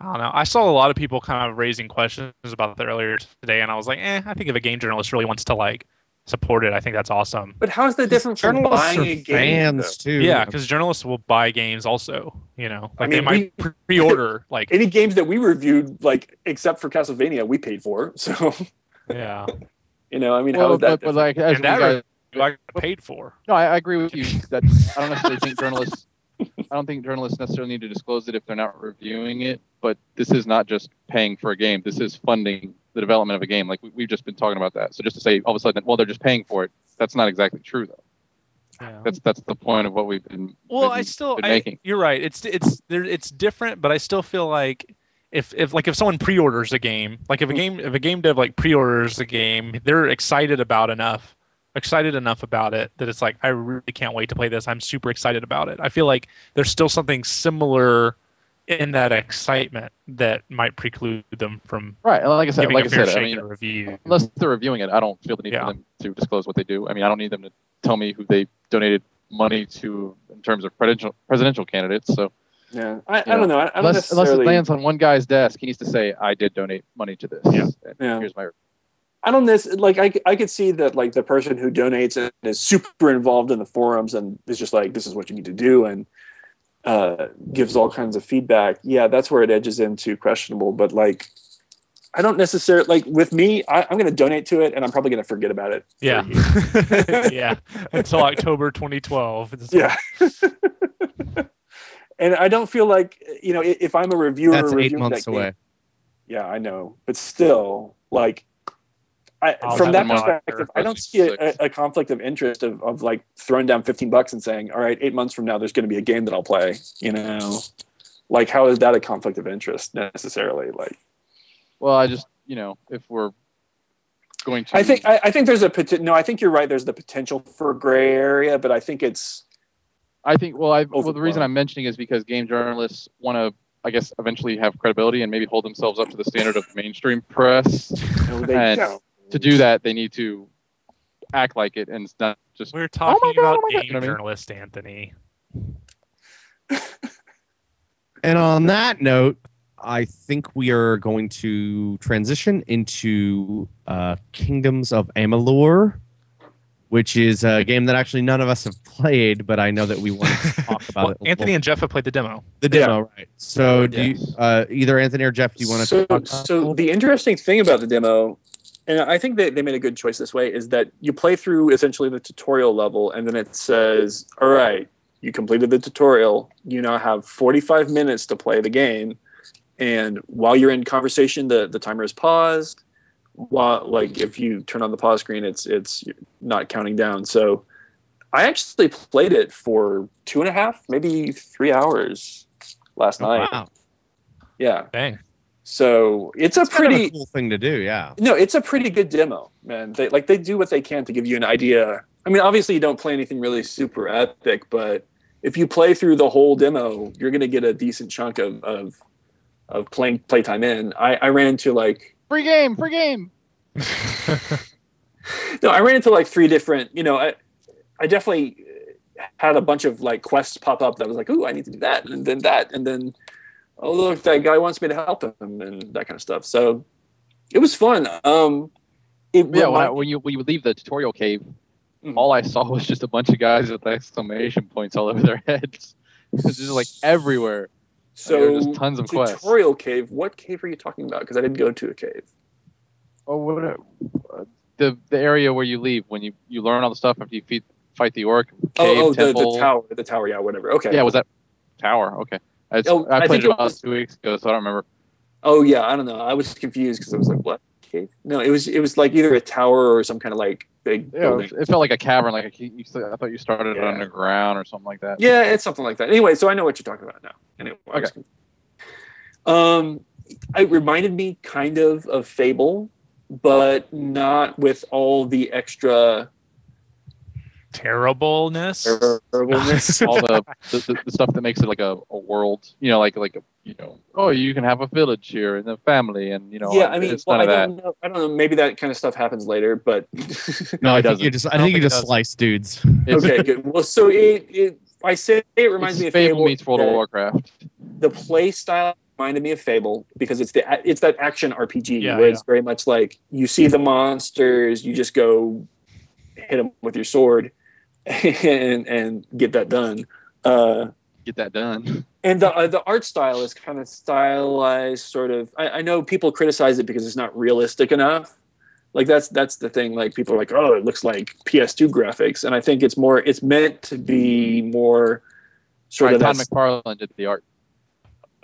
I don't know. I saw a lot of people kind of raising questions about that earlier today, and I was like, eh. I think if a game journalist really wants to like support it, I think that's awesome. But how is that different from Journalists buying are a game? fans too. Yeah, because journalists will buy games also. You know, like I they might we- pre-order. Like. Any games that we reviewed, like except for Castlevania, we paid for. So yeah, you know, I mean, how well, is that? but, but like as And that guys, I paid for. No, I, I agree with you. That I don't necessarily think journalists. I don't think journalists necessarily need to disclose it if they're not reviewing it. But this is not just paying for a game. This is funding the development of a game. Like we, we've just been talking about that. So just to say all of a sudden, well, they're just paying for it. That's not exactly true, though. Yeah. That's that's the point of what we've been. Well, been- I still, been I, making. you're right. It's it's there. It's different, but I still feel like if if like if someone pre-orders a game, like if a hmm. game if a game dev like pre-orders a game, they're excited about enough, excited enough about it that it's like I really can't wait to play this. I'm super excited about it. I feel like there's still something similar in that excitement that might preclude them from Right, and like I said, like a I fair said, I mean, review. unless they're reviewing it, I don't feel the need Yeah. for them to disclose what they do. I mean, I don't need them to tell me who they donated money to in terms of presidential presidential candidates. So yeah, I, I Yeah. don't know. I, I don't unless unless it lands on one guy's desk, he needs to say, "I did donate money to this." Yeah. Yeah. Here's my. I don't this like I, I could see that like the person who donates and is super involved in the forums and is just like this is what you need to do and uh, gives all kinds of feedback. Yeah, that's where it edges into questionable. But like, I don't necessarily like with me. I, I'm going to donate to it and I'm probably going to forget about it. Yeah, yeah. Until October 2012. It's- yeah. and I don't feel like you know if I'm a reviewer That's eight months that game- away. yeah, I know, but still, like, I, I'll from that have to monitor. perspective, I don't see a, a, a conflict of interest of, of like throwing down 15 bucks and saying, all right, eight months from now, there's going to be a game that I'll play. You know, like how is that a conflict of interest necessarily? Like, Well, I just you know if we're going to I think I, I think there's a pot- no. I think you're right. There's the potential for a gray area, but I think it's I think well, I well the reason I'm mentioning is because game journalists want to, I guess, eventually have credibility and maybe hold themselves up to the standard of mainstream press. you know, they And don't. To do that, they need to act like it and it's not just We're talking God, about oh my God, game you know what I mean? journalist Anthony. And on that note, I think we are going to transition into uh, Kingdoms of Amalur, which is a game that actually none of us have played, but I know that we want to talk about Well, it. Anthony and Jeff have played the demo. the demo, right? So, do you, uh, either Anthony or Jeff, do you want to so, talk about so the interesting thing about the demo and i think they, they made a good choice this way is that you play through essentially the tutorial level and then it says all right you completed the tutorial. You now have 45 minutes to play the game. And while you're in conversation the, the timer is paused. While like if you turn on the pause screen it's it's not counting down. So i actually played it for two and a half maybe three hours last Oh, night. wow. yeah. Dang. So it's a It's kind of pretty a cool thing to do, yeah. no, it's a pretty good demo, man. They like they do what they can to give you an idea. I mean, obviously you don't play anything really super epic, but if you play through the whole demo, you're gonna get a decent chunk of of, of playing playtime in. I, I ran into like free game, free game. no, I ran into like three different. You know, I I definitely had a bunch of like quests pop up that was like, ooh, I need to do that, and then that, and then oh look, that guy wants me to help him, and that kind of stuff. So it was fun. Um, it Yeah, when, I, when you when you leave the tutorial cave, Mhm. all I saw was just a bunch of guys with exclamation points all over their heads. It's just like everywhere. So just tons of quests. tutorial cave. What cave are you talking about? Because I didn't go to a cave. Oh, what? uh, The the area where you leave when you you learn all the stuff after you feed, fight the orc. Cave, oh, oh the, the tower, the tower. Yeah, whatever. Okay. Yeah, was that tower? Okay. I, Oh, I I played think it about was- two weeks ago, so I don't remember. Oh yeah, I don't know. I was confused because I was like, what cave? No, it was it was like either a tower or some kind of like big Yeah, building. it felt like a cavern. Like a, you, I thought you started Yeah. underground or something like that. Yeah, it's something like that. Anyway, so I know what you're talking about now. Anyway, I confused. um, it reminded me kind of of Fable, but not with all the extra Terribleness. terribleness. all the, the, the, the stuff that makes it like a, a world. You know, like like a, you know, oh, you can have a village here and a family, and you know, yeah, I mean, it's well, none I of don't know. I don't know. Maybe that kind of stuff happens later, but No, I it think you doesn't. just I, I think you think just slice dudes. Okay, good. Well, so it, it I say it reminds it's me of Fable, Fable. meets World of Warcraft. The play style reminded me of Fable because it's the it's that action RPG Yeah, where yeah. it's very much like you see the monsters, you just go hit them with your sword and and get that done. Uh, Get that done. and the uh, the art style is kind of stylized, sort of. I, I know people criticize it because it's not realistic enough. Like that's that's the thing. Like people are like, oh, it looks like PS2 graphics, and I think it's more. It's meant to be more sort Right, of Todd McFarlane did the art.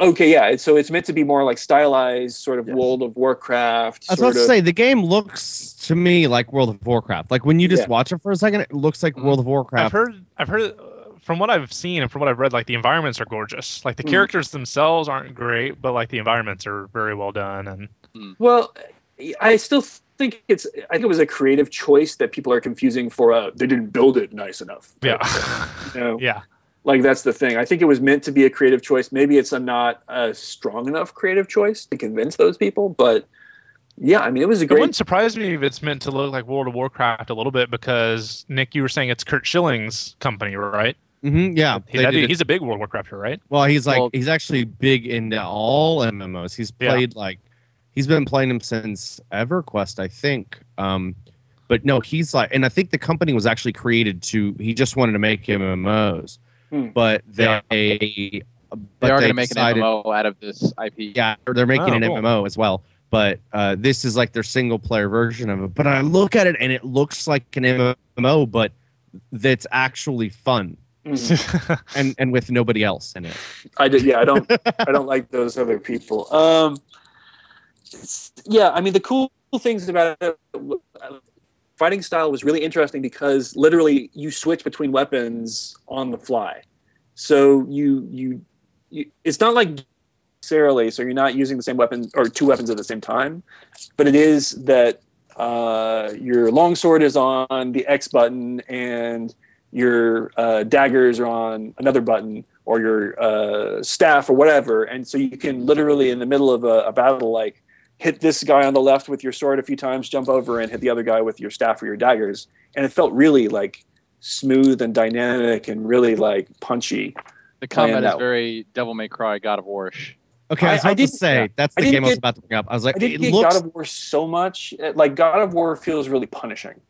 Okay, yeah. So it's meant to be more like stylized, sort of Yes. World of Warcraft. I was sort about to of, say the game looks to me like World of Warcraft. Like when you just Yeah. watch it for a second, it looks like Mhm. World of Warcraft. I've Warcraft. heard. I've heard. uh, From what I've seen and from what I've read, like the environments are gorgeous. Like the Mm. characters themselves aren't great, but like the environments are very well done. And Well, I still think it's. I think it was a creative choice that people are confusing for a. They didn't build it nice enough. yeah, You know, yeah. Like that's the thing. I think it was meant to be a creative choice. Maybe it's a not a strong enough creative choice to convince those people, but yeah, I mean, it was a It great. wouldn't surprise me if it's meant to look like World of Warcraft a little bit because Nick, you were saying it's Curt Schilling's company, right? Mhm, yeah, He- that'd be- he's a big World of Warcrafter, right? Well, he's like Well- he's actually big into all MMOs. He's Yeah. played like he's been playing them since EverQuest, I think. Um, but no, he's like, and I think the company was actually created to. He just wanted to make MMOs, Hmm. but Yeah. they but They are going to make decided- an MMO out of this IP. Yeah, they're making Oh, an cool. MMO as well. But uh, this is like their single player version of it. But I look at it and it looks like an MMO, but that's actually fun Mhm. and and with nobody else in it. I did. Yeah, I don't. I don't like those other people. Um, yeah, I mean the cool things about it fighting style was really interesting because literally you switch between weapons on the fly. So you you, you it's not like necessarily so you're not using the same weapon or two weapons at the same time, but it is that uh, your longsword is on the X button and your uh, daggers are on another button or your uh, staff or whatever, and so you can literally in the middle of a, a battle like hit this guy on the left with your sword a few times, jump over and hit the other guy with your staff or your daggers. And it felt really like smooth and dynamic and really like punchy. The combat is that- very Devil May Cry, God of War-ish. Okay, I, I- was I about to didn't- say yeah. that's the didn't game I was about to bring up. I was like, I didn't it get looks. God of War so much. Like God of War feels really punishing.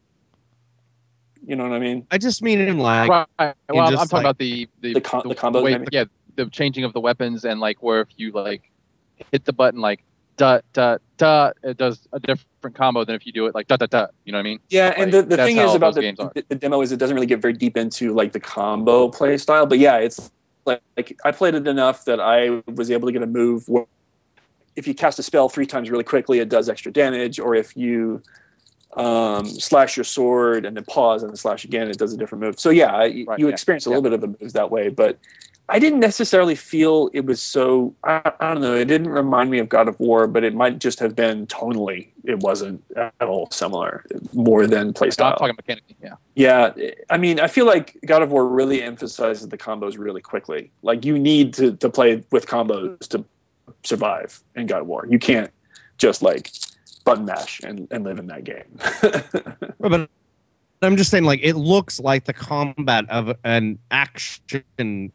You know what I mean? I just mean in like Right. Well, I'm, I'm talking like, about the the, The com- the combos way- and everything? yeah, the changing of the weapons and like where if you like hit the button like da da da, it does a different combo than if you do it like da da da. You know what I mean? Yeah, and the, the thing is about the, the, demo is it doesn't really get very deep into like the combo play style. But yeah, it's like, like I played it enough that I was able to get a move where if you cast a spell three times really quickly, it does extra damage, or if you um, slash your sword and then pause and then slash again, it does a different move. So yeah, Right, you yeah, experience a little bit of the moves that way, but I didn't necessarily feel it was so. I, I don't know. It didn't remind me of God of War, but it might just have been tonally. It wasn't at all similar, more than I'm talking mechanically. Yeah. Yeah, I mean, I feel like God of War really emphasizes the combos really quickly. Like you need to to play with combos to survive in God of War. You can't just like button mash and, and live in that game. But I'm just saying, like, it looks like the combat of an action,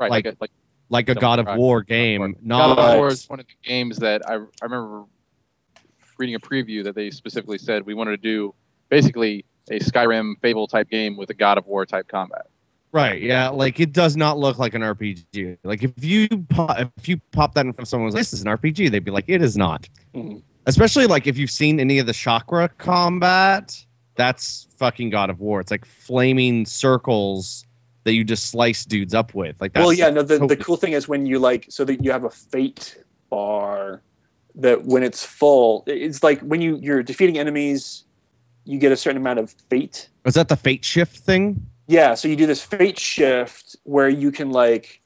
Right. Like- Like, a, like like a God of. War God game, of not. God of War is one of the games that I, I remember reading a preview that they specifically said we wanted to do basically a Skyrim Fable type game with a God of War type combat. Right? Yeah, like it does not look like an RPG. Like if you pop, if you pop that in front of someone, this is an RPG, they'd be like, it is not. Mhm. Especially like if you've seen any of the chakra combat, that's fucking God of War. It's like flaming circles that you just slice dudes up with. Like that's well, yeah, no. The, the cool thing is when you like, so that you have a fate bar that when it's full, it's like when you you're defeating enemies, you get a certain amount of fate. Is that the fate shift thing? Yeah, so you do this fate shift where you can like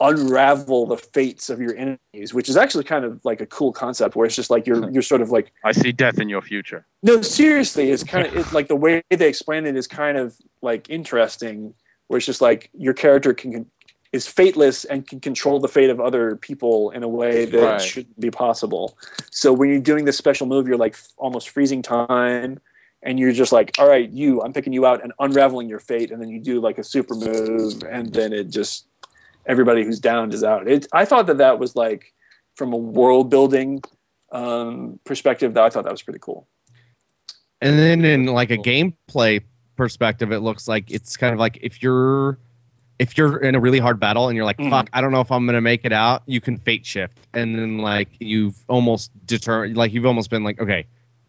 unravel the fates of your enemies, which is actually kind of like a cool concept where it's just like you're hmm. you're sort of like I see death in your future. no seriously it's kind of it's like the way they explain it is kind of like interesting where it's just like your character can is fateless and can control the fate of other people in a way that Right. shouldn't be possible. So when you're doing this special move you're like f- almost freezing time and you're just like all right you i'm picking you out and unraveling your fate and then you do like a super move and then it just everybody who's downed is out. It, i thought that that was like from a world building um, perspective that i thought that was pretty cool. And then in like a gameplay perspective, it looks like it's kind of like if you're if you're in a really hard battle and you're like, Mhm. fuck, I don't know if I'm gonna make it out, you can fate shift. And then like you've almost determined like you've almost been like, okay,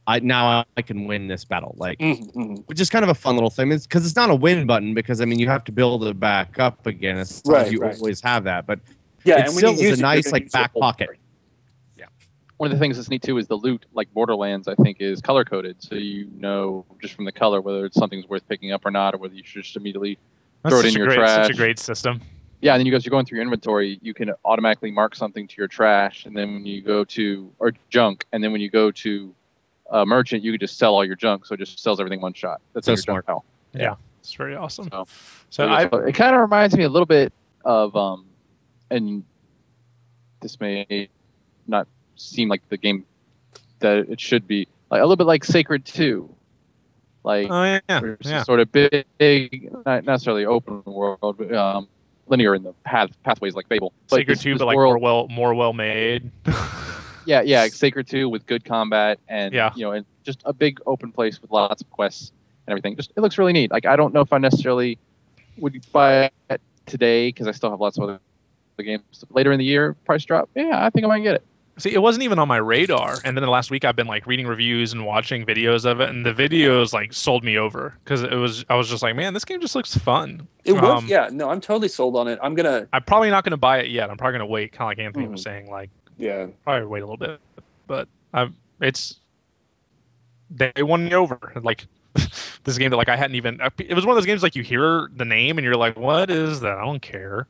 I now I can win this battle. Like Mhm, mhm. which is kind of a fun little thing. It's because it's not a win button because I mean you have to build it back up again. It's Right, you right. always have that, but Yeah, It still you is a nice, like, back pocket. One of the things that's neat too is the loot, like Borderlands, I think is color coded, so you know just from the color whether it's something's worth picking up or not, or whether you should just immediately That's Throw it such in a your great, Such a great system. Yeah, and then you guys you're going through your inventory, you can automatically mark something to your trash, and then when you go to or junk, and then when you go to a merchant, you can just sell all your junk, so it just sells everything one shot. That's So in smart. junk pile. It's very awesome. So- So I it kind of reminds me a little bit of um, and this may not seem like the game that it should be, like a little bit like Sacred Two, like oh yeah, yeah. sort of big, big, not necessarily open world, but um, linear in the path pathways like Fable. But Sacred this- two, this but like world- more well more well made. Yeah, yeah, Sacred Two with good combat and Yeah. you know, and just a big open place with lots of quests and everything. Just it looks really neat. Like I don't know if I necessarily would buy it today because I still have lots of other games later in the year. Price drop, yeah, I think I might get it. See, it wasn't even on my radar, and then the last week I've been like reading reviews and watching videos of it, and the videos like sold me over because it was I was just like, man, this game just looks fun. It was, Um, yeah. No, I'm totally sold on it. I'm gonna, I'm probably not going to buy it yet. I'm probably going to wait, kind of like Anthony was Mhm. saying, like yeah. probably wait a little bit. But I'm, it's they won me over. Like this game that like I hadn't even. It was one of those games like you hear the name and you're like, what is that? I don't care.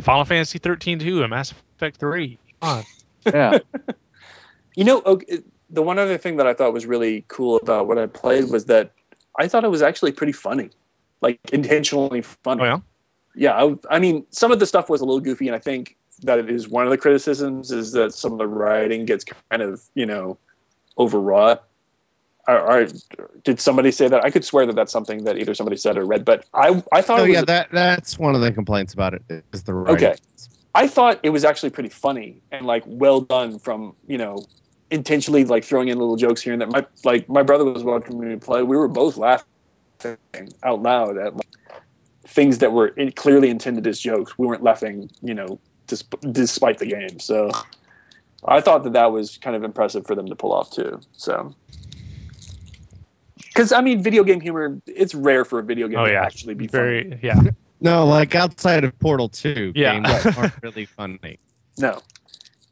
Final Fantasy 13 2 and Mass Effect 3. Come on. Yeah. You know, okay, the one other thing that I thought was really cool about what I played was that I thought it was actually pretty funny, like intentionally funny. Oh yeah. yeah I, I mean some of the stuff was a little goofy and i think that it is one of the criticisms is that some of the writing gets kind of you know overwrought or, or did somebody say that i could swear that that's something that either somebody said or read but i i thought Oh it was, yeah, that that's one of the complaints about it is the writing. Okay. I thought it was actually pretty funny and like well done from you know intentionally like throwing in little jokes here and there my like my brother was watching me play we were both laughing out loud at like, things that were clearly intended as jokes. We weren't laughing, you know, disp- despite the game. So I thought that that was kind of impressive for them to pull off too. So. Because I mean, video game humor, it's rare for a video game Oh, to actually be funny. Very yeah. No, like outside of Portal Two, Yeah. games that aren't really funny. No,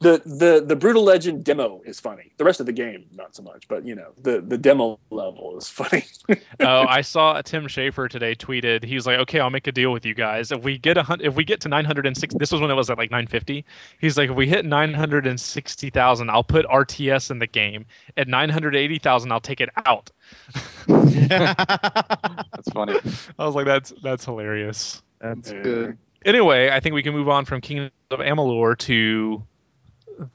the the the brutal legend demo is funny. The rest of the game, not so much. But you know, the the demo level is funny. oh, I saw Tim Schafer today tweeted. he's like, "Okay, I'll make a deal with you guys. If we get a hun- if we get to 906, this was when it was at like 950. He's like, if we hit 960,000, I'll put RTS in the game. At 980,000, I'll take it out. That's funny. I was like, that's that's hilarious. That's Yeah. good. Anyway, I think we can move on from Kingdom of Amalur to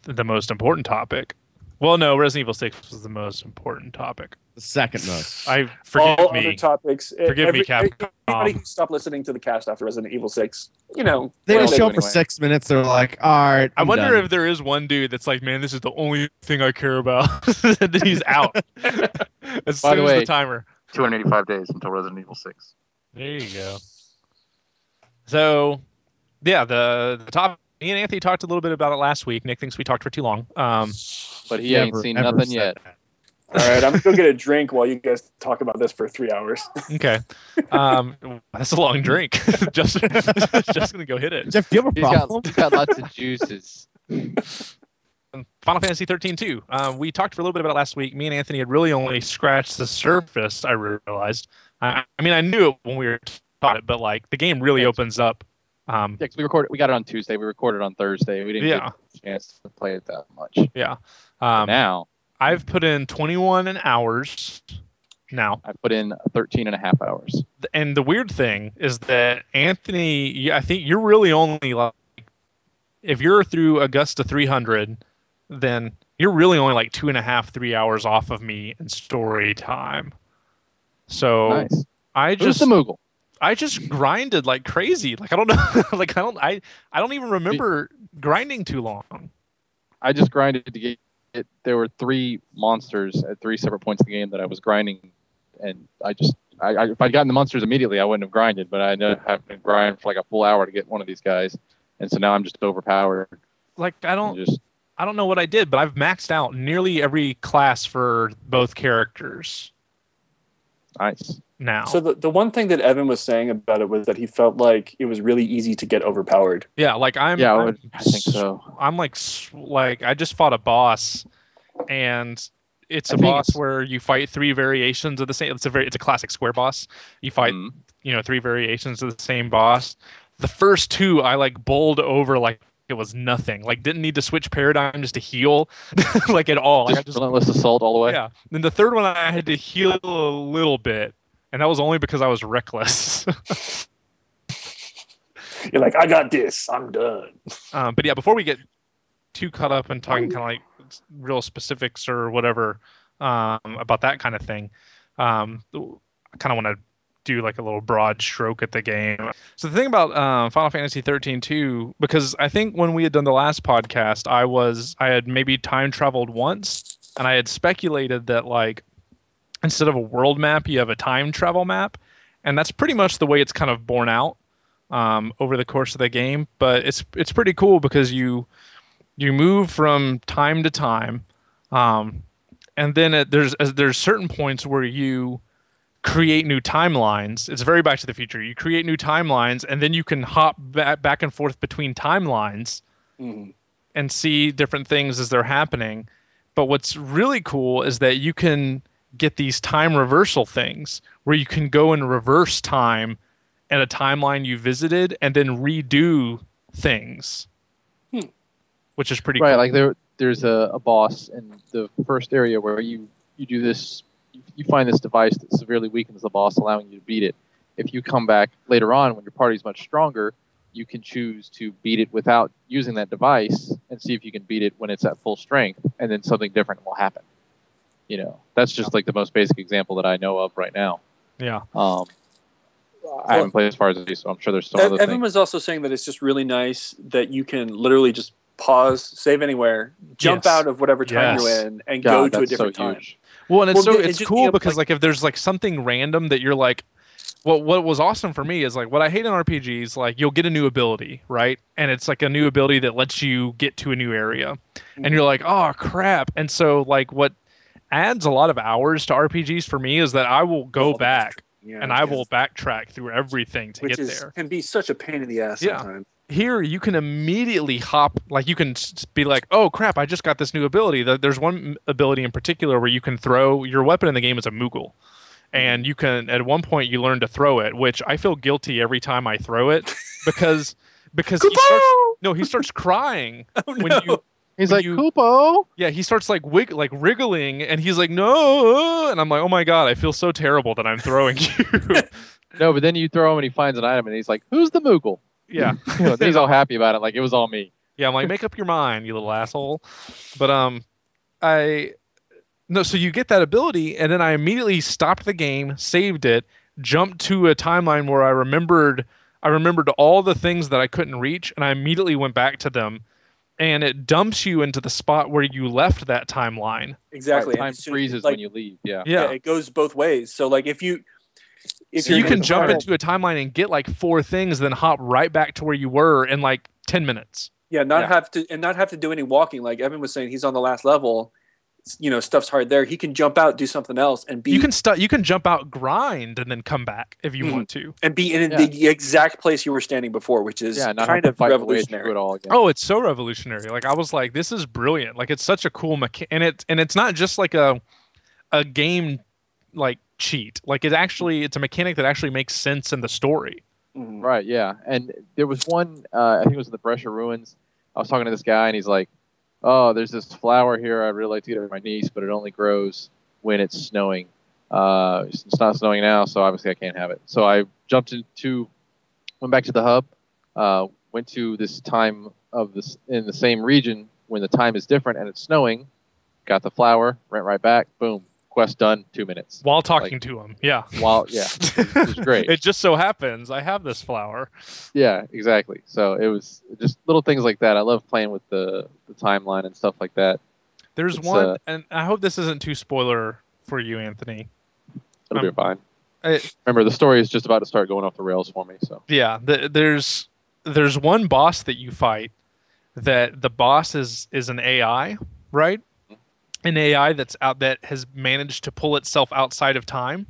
the most important topic. Well, no, Resident Evil 6 was the most important topic. The second most. I forgive All me. other topics. Forgive me, Capcom. Everybody who stopped listening to the cast after Resident Evil Six, you know, They just show do up for six minutes. They're like, all right. I I'm wonder done." if there is one dude that's like, man, this is the only thing I care about. and then he's out. as By soon the as way- the timer. 285 days until Resident Evil 6. There you go. So, yeah, the the top. Me and Anthony talked a little bit about it last week. Nick thinks we talked for too long. Um, But he ain't Never, seen ever nothing yet. that. all right, I'm gonna go get a drink while you guys talk about this for three hours. okay, um, that's a long drink. just just gonna go hit it. Jeff, do you have a He's got, problem? he's got lots of juices. Final Fantasy 13 too. Uh, we talked for a little bit about it last week. Me and Anthony had really only scratched the surface. I realized. I, I mean, I knew it when we were taught it, but like the game really Yes. opens up. Um, Yeah, we recorded. We got it on Tuesday. We recorded on Thursday. We didn't Yeah. get a chance to play it that much. Yeah. Um, now I've put in 21 hours now. I put in 13 and a half hours. and the weird thing is that Anthony, I think you're really only like, if you're through Augusta 300, then you're really only like two and a half, three hours off of me in story time. So nice. I Who's just, the Moogle? I just grinded like crazy. Like I don't know, like I don't, I, I don't even remember grinding too long. I just grinded to get it. There were three monsters at three separate points in the game that I was grinding, and I just, I, I if I'd gotten the monsters immediately, I wouldn't have grinded. But I ended up having to grind for like a full hour to get one of these guys, and so now I'm just overpowered. Like I don't, just I don't know what I did, but I've maxed out nearly every class for both characters nice. Now. So the, the one thing that Evan was saying about it was that he felt like it was really easy to get overpowered. yeah, like I'm, yeah, I, I'm I think so. I'm like like I just fought a boss, and it's I a think boss it's- where you fight three variations of the same. It's a very it's a classic square boss. You fight Mm. you know three variations of the same boss. The first two I like bowled over like it was nothing. Like didn't need to switch paradigm just to heal, like at all. Like, I Just, just relentless assault all the way. yeah. Then the third one I had to heal a little bit, and that was only because I was reckless. You're like, I got this. I'm done. Um, but yeah, before we get too caught up in talking kind of like real specifics or whatever um, about that kind of thing, um, I kind of want to do like a little broad stroke at the game. So the thing about um, Final Fantasy 13 too, because I think when we had done the last podcast, I was I had maybe time traveled once, and I had speculated that like instead of a world map, you have a time travel map, and that's pretty much the way it's kind of borne out um, over the course of the game. But it's it's pretty cool because you you move from time to time, um, and then it, there's as there's certain points where you create new timelines. It's very Back to the Future. You create new timelines, and then you can hop back back and forth between timelines Mhm. and see different things as they're happening. But what's really cool is that you can get these time reversal things where you can go and reverse time at a timeline you visited and then redo things, Hmm. which is pretty right, cool. like there there's a, a boss in the first area where you you do this you, you find this device that severely weakens the boss, allowing you to beat it. If you come back later on when your party's much stronger, you can choose to beat it without using that device and see if you can beat it when it's at full strength, and then something different will happen. You know, that's just like the most basic example that I know of right now. yeah. Um, I haven't played as far as these, so I'm sure there's some other Evan things. was also saying that it's just really nice that you can literally just pause, save anywhere, jump Yes. out of whatever time Yes. you're in, and God, go to a different so time. huge. Well, and it's Well, so it- it it's cool yeah, because like- like if there's like something random that you're like, what what was awesome for me is like what I hate in RPGs like you'll get a new ability right, and it's like a new ability that lets you get to a new area, Mm-hmm. and you're like, oh crap, and so like what adds a lot of hours to RPGs for me is that I will go oh, the back Yeah, and I will backtrack through everything to which get is there. can be such a pain in the ass Yeah. sometimes. here you can immediately hop like you can be like oh crap i just got this new ability Th- there's one ability in particular where you can throw your weapon in the game is a moogle mm-hmm. and you can at one point you learn to throw it which i feel guilty every time i throw it because because he starts no he starts crying Oh, when no. you He's like, you- Kupo! yeah he starts like wig like wriggling and he's like no and i'm like oh my god i feel so terrible that i'm throwing you No, but then you throw him and he finds an item and he's like, "Who's the Moogle?" yeah You know, he's all happy about it, like it was all me. Yeah, I'm like, make up your mind, you little asshole. But um, I no, so you get that ability, and then I immediately stopped the game, saved it, jumped to a timeline where I remembered I remembered all the things that I couldn't reach, and I immediately went back to them, and it dumps you into the spot where you left that timeline. exactly. Right, and time as soon- freezes like, when you leave. Yeah. Yeah. it goes both ways. So like if you if so you're you in can jump tunnel- into a timeline and get like four things, then hop right back to where you were in like ten minutes. Yeah, not Yeah. have to and not have to do any walking. Like Evan was saying, he's on the last level. It's- You know, stuff's hard there. He can jump out, do something else, and be You can stu- you can jump out, grind, and then come back if you Mhm. want to. and be in Yeah. the exact place you were standing before, which is Yeah, not kind have of to fight your revolutionary. it all again. Oh, it's so revolutionary. Like I was like, this is brilliant. Like it's such a cool mecha- and it and it's not just like a a game like cheat. Like it actually it's a mechanic that actually makes sense in the story. Mhm. Right, yeah. And there was one, uh, I think it was in the Bresha Ruins. I was talking to this guy, and he's like, "Oh, there's this flower here. I'd really like to get my niece, but it only grows when it's snowing. Uh, it's it's not snowing now, so obviously I can't have it." So I jumped into, went back to the hub, uh, went to this time of this in the same region when the time is different and it's snowing. Got the flower, went right back. Boom, quest done. Two minutes. While talking to him. Yeah. While yeah, it great. it just so happens I have this flower. Yeah, exactly. So it was just little things like that. I love playing with the, the timeline and stuff like that. There's It's, one uh, and I hope this isn't too spoiler for you, Anthony. It'll be Um, fine. It, Remember, the story is just about to start going off the rails for me. So yeah, the, there's there's one boss that you fight that the boss is is an AI, right? An AI that's out that has managed to pull itself outside of time.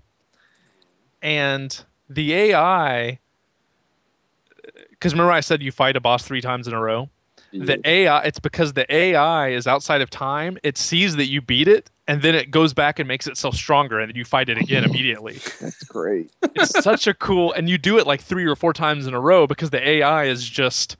And the AI because uh, remember I said you fight a boss 3 times in a row? The AI it's because the AI is outside of time, it sees that you beat it and then it goes back and makes itself stronger and then you fight it again immediately that's great. it's such a cool and you do it like three or four times in a row because the AI is just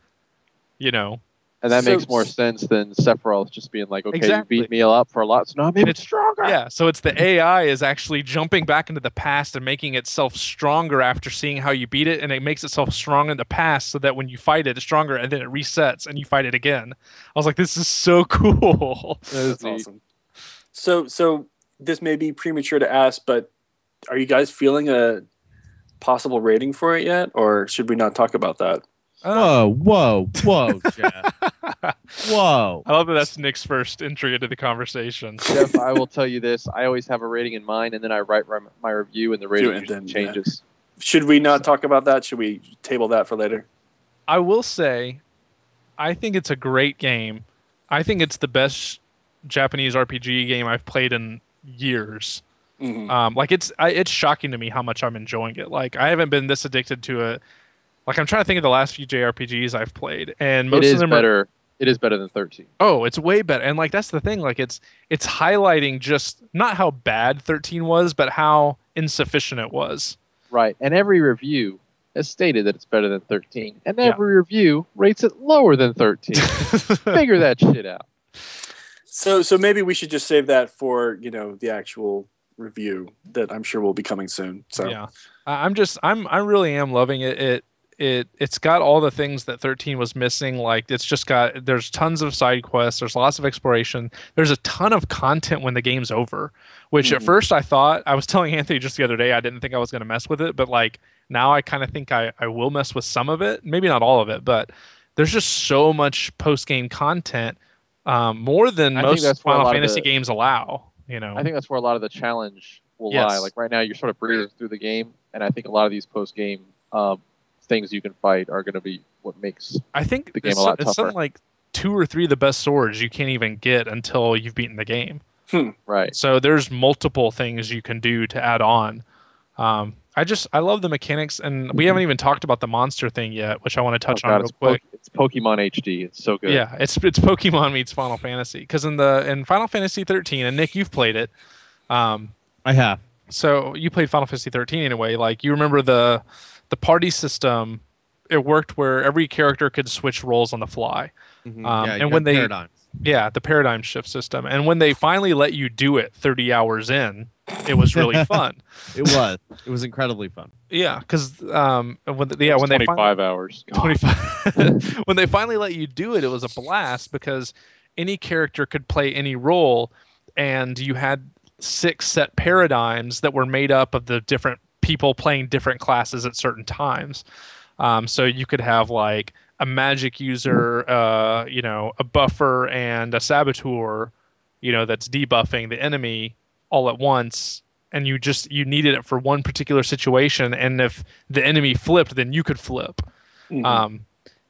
you know And that So- makes more sense than Sephiroth just being like, okay, Exactly. you beat me up for a lot, so now I'm even It's- stronger. yeah so it's the AI is actually jumping back into the past and making itself stronger after seeing how you beat it and it makes itself strong in the past so that when you fight it it's stronger and then it resets and you fight it again I was like this is so cool That is That's neat. awesome. So, so this may be premature to ask, but are you guys feeling a possible rating for it yet, or should we not talk about that? Whoa, whoa, whoa, Jeff. Whoa. I love that that's Nick's first entry into the conversation Jeff, I will tell you this: I always have a rating in mind, and then I write my- my review, and the rating and usually then, yeah. changes. Should we not talk about that? Should we table that for later? I will say, I think it's a great game. I think it's the best Japanese RPG game I've played in years. Mhm. Um, like it's I, it's shocking to me how much I'm enjoying it. Like I haven't been this addicted to it. Like I'm trying to think of the last few JRPGs I've played, and most It of is them better It is better than 13. Oh, it's way better. And like that's the thing, like it's it's highlighting just not how bad 13 was, but how insufficient it was. Right. And every review has stated that it's better than 13. And Yeah. every review rates it lower than 13. Figure that shit out. So so maybe we should just save that for you know the actual review that I'm sure will be coming soon. So Yeah. I'm just I'm I really am loving it. It it it's got all the things that 13 was missing. Like it's just got there's tons of side quests, there's lots of exploration, there's a ton of content when the game's over. Which at Mhm. first I thought I was telling Anthony just the other day I didn't think I was gonna mess with it, but like now I kind of think I, I will mess with some of it. Maybe not all of it, but there's just so much post game content. Um, more than I most that's where a Final Fantasy the- games allow. You know, I think that's where a lot of the challenge will Yes. lie. Like right now, you're sort of breezing through the game, and I think a lot of these post game um, things you can fight are going to be what makes. I think the game it's, a lot it's tougher. something like two or three of the best swords you can't even get until you've beaten the game. Right. So there's multiple things you can do to add on. Um, I just I love the mechanics, and we haven't even talked about the monster thing yet, which I want to touch Oh, God, on real it's, quick. Po- it's Pokemon HD. It's so good. Yeah, it's it's Pokemon meets Final Fantasy because in the in Final Fantasy 13, and Nick, you've played it. Um, I have. so you played Final Fantasy 13 anyway. Like you remember the the party system. It worked where every character could switch roles on the fly. Mhm. Um, yeah, and when they- paradigms. Yeah, the paradigm shift system. And when they finally let you do it 30 hours in, it was really fun. it was it was incredibly fun. Yeah, because um, when the, yeah when they 25 finally, hours. 25 when they finally let you do it, it was a blast because any character could play any role, and you had six set paradigms that were made up of the different people playing different classes at certain times. Um, so you could have like a magic user, uh, you know, a buffer and a saboteur, you know, that's debuffing the enemy all at once. And you just you needed it for one particular situation, and if the enemy flipped, then you could flip. Mhm. Um,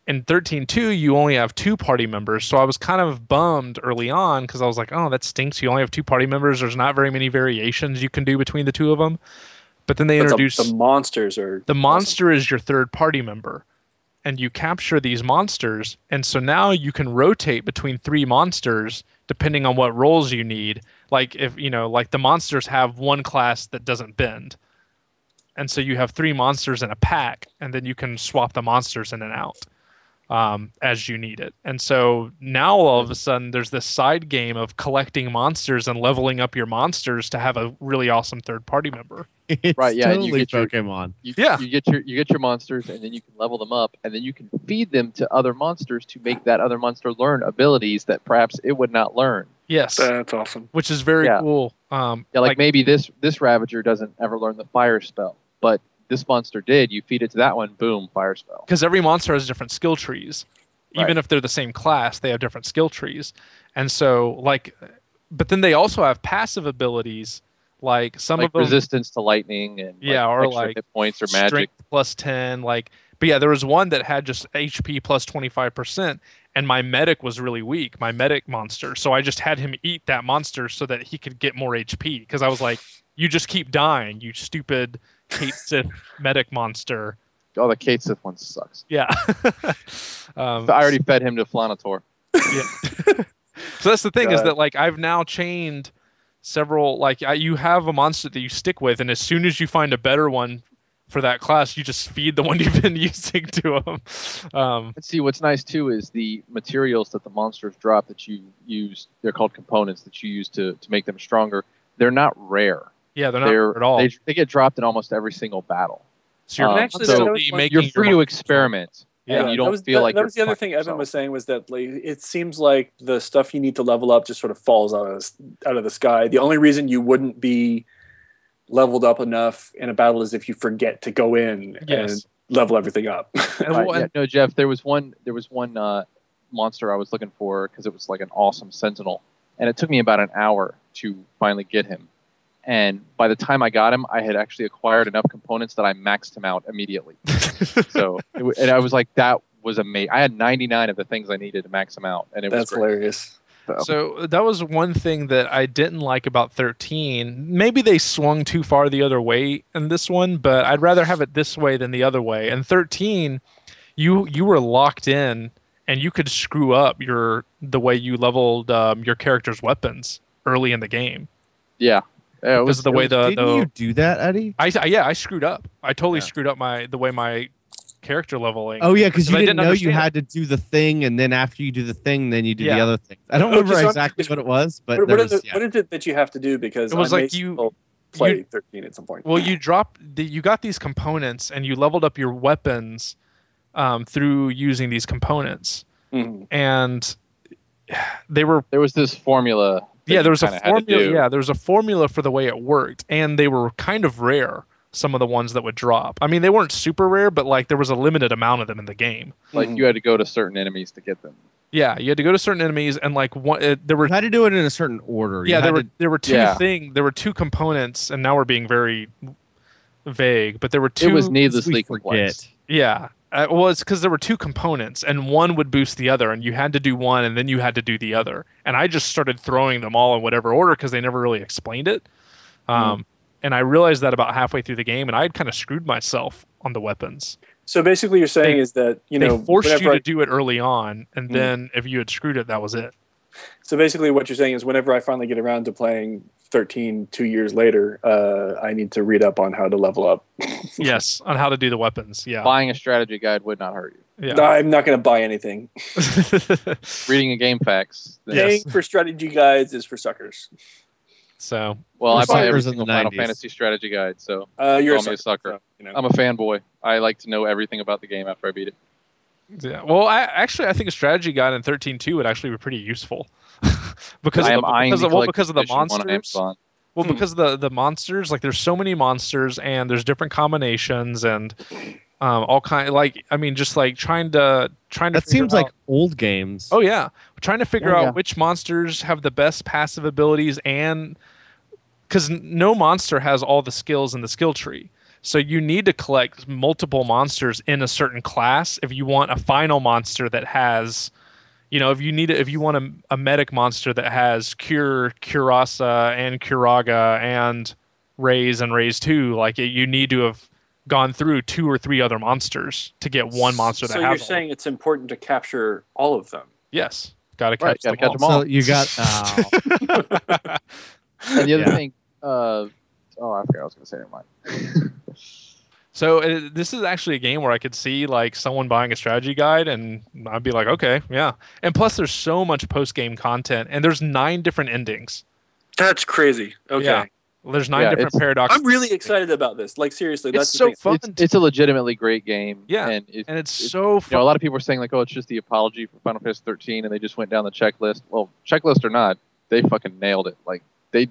in 13.2, you only have two party members. So I was kind of bummed early on because I was like, oh, that stinks. You only have two party members. There's not very many variations you can do between the two of them. But then they But the- the, monsters are the awesome. monster is your third party member. And you capture these monsters. And so now you can rotate between three monsters depending on what roles you need. Like if you know, like the monsters have one class that doesn't bend. And so you have three monsters in a pack, and then you can swap the monsters in and out um, as you need it. And so now all of a sudden there's this side game of collecting monsters and leveling up your monsters to have a really awesome third party member. It's Right, yeah, and you totally get your- Pokemon. You, Yeah. you get your you get your monsters, and then you can level them up, and then you can feed them to other monsters to make that other monster learn abilities that perhaps it would not learn. Yes. That's awesome. which is very Yeah. cool. Um, Yeah, like, maybe this this Ravager doesn't ever learn the fire spell, but this monster did. You feed it to that one, boom, fire spell. because every monster has different skill trees, even if they're the same class, they have different skill trees, and so like, but then they also have passive abilities, like some like of them resistance to lightning and Yeah, like, or, like, hit points or magic. strength plus ten, like. But yeah, there was one that had just HP plus twenty five percent, and my medic was really weak, my medic monster. So I just had him eat that monster so that he could get more HP. Because I was like, you just keep dying, you stupid Cait Sith medic monster. Oh, the Cait Sith one sucks. Yeah. um, I already fed him to Flanitor. Yeah. so that's the thing is that like I've now chained several like I, you have a monster that you stick with, and as soon as you find a better one for that class, you just feed the one you've been using to them. Um, And see, what's nice too is the materials that the monsters drop that you use. They're called components that you use to, to make them stronger. They're not rare. Yeah, they're not They're at all. They, they get dropped in almost every single battle. so you're um, actually so still you're making You're your free to experiment. Yeah, and you don't was, feel that, like that was the other fucking thing Evan was saying was that like it seems like the stuff you need to level up just sort of falls out of the, out of the sky. The only reason you wouldn't be leveled up enough in a battle is if you forget to go in Yes. and level everything up. And Right, one- yeah, no, Jeff. There was one. There was one uh, monster I was looking for because it was like an awesome sentinel, and it took me about an hour to finally get him. And by the time I got him, I had actually acquired enough components that I maxed him out immediately. So, it, and I was like, that was amazing. I had 99 of the things I needed to max him out, and it was great. hilarious. So that was one thing that I didn't like about 13. Maybe they swung too far the other way in this one, but I'd rather have it this way than the other way. And 13, you you were locked in and you could screw up your the way you leveled um, your character's weapons early in the game. Yeah. Yeah, it Because was of the way the, Didn't the you do that, Eddie? I, I- yeah I screwed up. I totally Yeah. screwed up my the way my character leveling. Oh yeah, because you didn't, didn't know you understand had to do the thing, and then after you do the thing, then you do the other thing. I don't Oh, remember exactly what it was, but What, what, was, is yeah. what is it that you have to do? Because It was I may like you- still play you- 13 at some point. Well, you dropped the you got these components and you leveled up your weapons um, through using these components, Mhm. and they were there was this formula. That yeah there was a kinda had to formula yeah there was a formula for the way it worked and they were kind of rare some of the ones that would drop i mean they weren't super rare but like there was a limited amount of them in the game Like you had to go to certain enemies to get them. yeah you had to go to certain enemies and like one uh, there were You had to do it in a certain order. You yeah there were to- there were two Yeah. thing there were two components and now we're being very vague but there were two it was we needlessly forget. complex. Yeah. Uh, well, it's because there were two components, and one would boost the other, and you had to do one, and then you had to do the other. And I just started throwing them all in whatever order because they never really explained it. Um, And I realized that about halfway through the game, and I had kind of screwed myself on the weapons. So basically, you're saying They- is that you know they forced you I- to do it early on, and Mm. then if you had screwed it, that was it. So basically, what you're saying is, whenever I finally get around to playing 13 two years later, uh, I need to read up on how to level up. yes, on how to do the weapons. Yeah. Buying a strategy guide would not hurt you. Yeah. I'm not going to buy anything. Reading a GameFAQs. then- Yes. Paying for strategy guides is for suckers. so Well, I buy every suckers in the single Final Fantasy strategy guide, so Uh, you're a Call me sucker. a sucker. so, you know. I'm a fanboy. I like to know everything about the game after I beat it. Yeah. Well, I actually I think a strategy guide in 13.2 would actually be pretty useful because I of the, eyeing because of, well, because of the edition one on monsters. Well, Hmm. because the the monsters like there's so many monsters and there's different combinations and um, all kind like I mean just like trying to trying to That figure seems like old games. oh yeah trying to figure Oh, out yeah. which monsters have the best passive abilities and because no monster has all the skills in the skill tree. So you need to collect multiple monsters in a certain class if you want a final monster that has, you know, if you need if you want a, a medic monster that has Cure, Curasa, and Curaga and Raise and Raise two, like you need to have gone through two or three other monsters to get one monster that So has. you're all. saying it's important to capture all of them. yes, got to Right, catch gotta them catch all. 'em all. So you got oh. And the other Yeah. thing, uh, oh, I forgot what I was going to say. Never mind. So uh, this is actually a game where I could see like someone buying a strategy guide, and I'd be like, okay, yeah. And plus, there's so much post game content, and there's nine different endings. That's crazy. Okay. Yeah. There's nine Yeah, different paradoxes, I'm really excited about this. Like seriously, It's that's so fun, it's, it's a legitimately great game. Yeah, and it, and it's it- so you fun. know, a lot of people are saying like, oh, it's just the apology for Final Fantasy 13, and they just went down the checklist. Well, checklist or not, they fucking nailed it. Like they,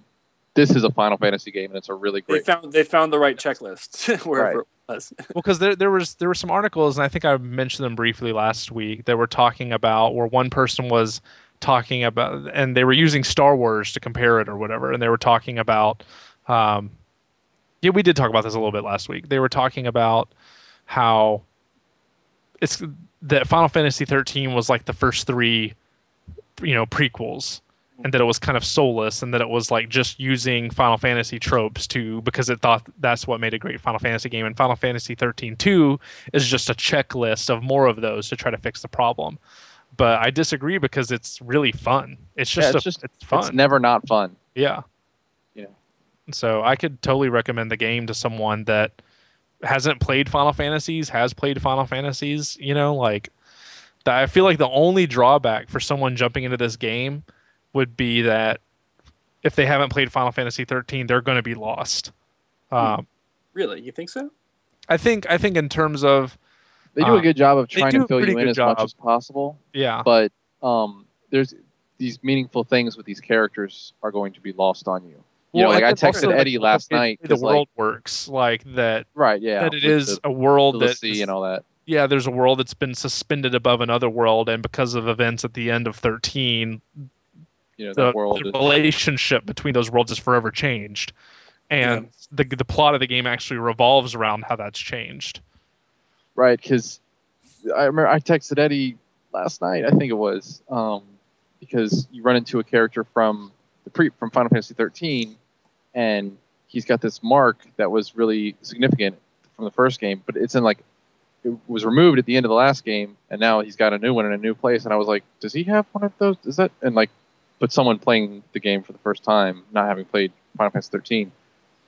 this is a Final Fantasy game, and it's a really They great. found they found the right checklist wherever Right. Was. well, because there there was there were some articles, and I think I mentioned them briefly last week. That were talking about where one person was talking about, and they were using Star Wars to compare it or whatever, and they were talking about. Um, yeah, we did talk about this a little bit last week. They were talking about how it's that Final Fantasy 13 was like the first three, you know, prequels, and that it was kind of soulless, and that it was like just using Final Fantasy tropes to because it thought that's what made a great Final Fantasy game. And Final Fantasy 13 2 is just a checklist of more of those to try to fix the problem. But I disagree because it's really fun. It's just Yeah, a, it's just- it's fun. It's never not fun. Yeah. Yeah. So I could totally recommend the game to someone that hasn't played Final Fantasies, has played Final Fantasies, you know, like that I feel like the only drawback for someone jumping into this game would be that if they haven't played Final Fantasy 13, they're going to be lost. Um, Really, you think so? I think I think in terms of They do Uh, a good job of trying to fill you in good as much as possible, yeah, but um, there's these meaningful things with these characters are going to be lost on you. You know, like I and then also, texted Eddie last the- night. The 'cause, like- world works like that. right? Yeah, that it with is the, a world the that sea and all that. yeah, there's a world that's been suspended above another world, and because of events at the end of 13, You know, the, world. the relationship between those worlds is forever changed, and the the plot of the game actually revolves around how that's changed. right because i remember i texted eddie last night i think it was um, because you run into a character from the pre from final fantasy 13 and he's got this mark that was really significant from the first game but it's in like it was removed at the end of the last game, and now he's got a new one in a new place. And I was like, does he have one of those? Is that and like, but someone playing the game for the first time, not having played Final Fantasy 13,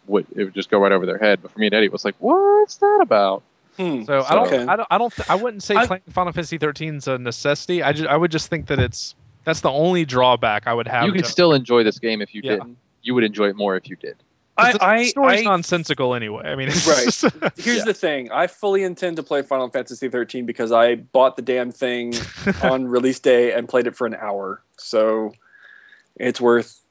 would it would just go right over their head. But for me and Eddie, it was like, what's that about? Hmm. So I don't, Okay. I don't, I don't, th- I wouldn't say I- playing Final Fantasy 13 is a necessity. I just, I would just think that it's that's the only drawback I would have. you could to- still enjoy this game if you Yeah. didn't. You would enjoy it more if you did. I, the I, story's I- nonsensical anyway. I mean, it's Right. just- here's Yeah. the thing. I fully intend to play Final Fantasy 13 because I bought the damn thing on release day and played it for an hour. So it's worth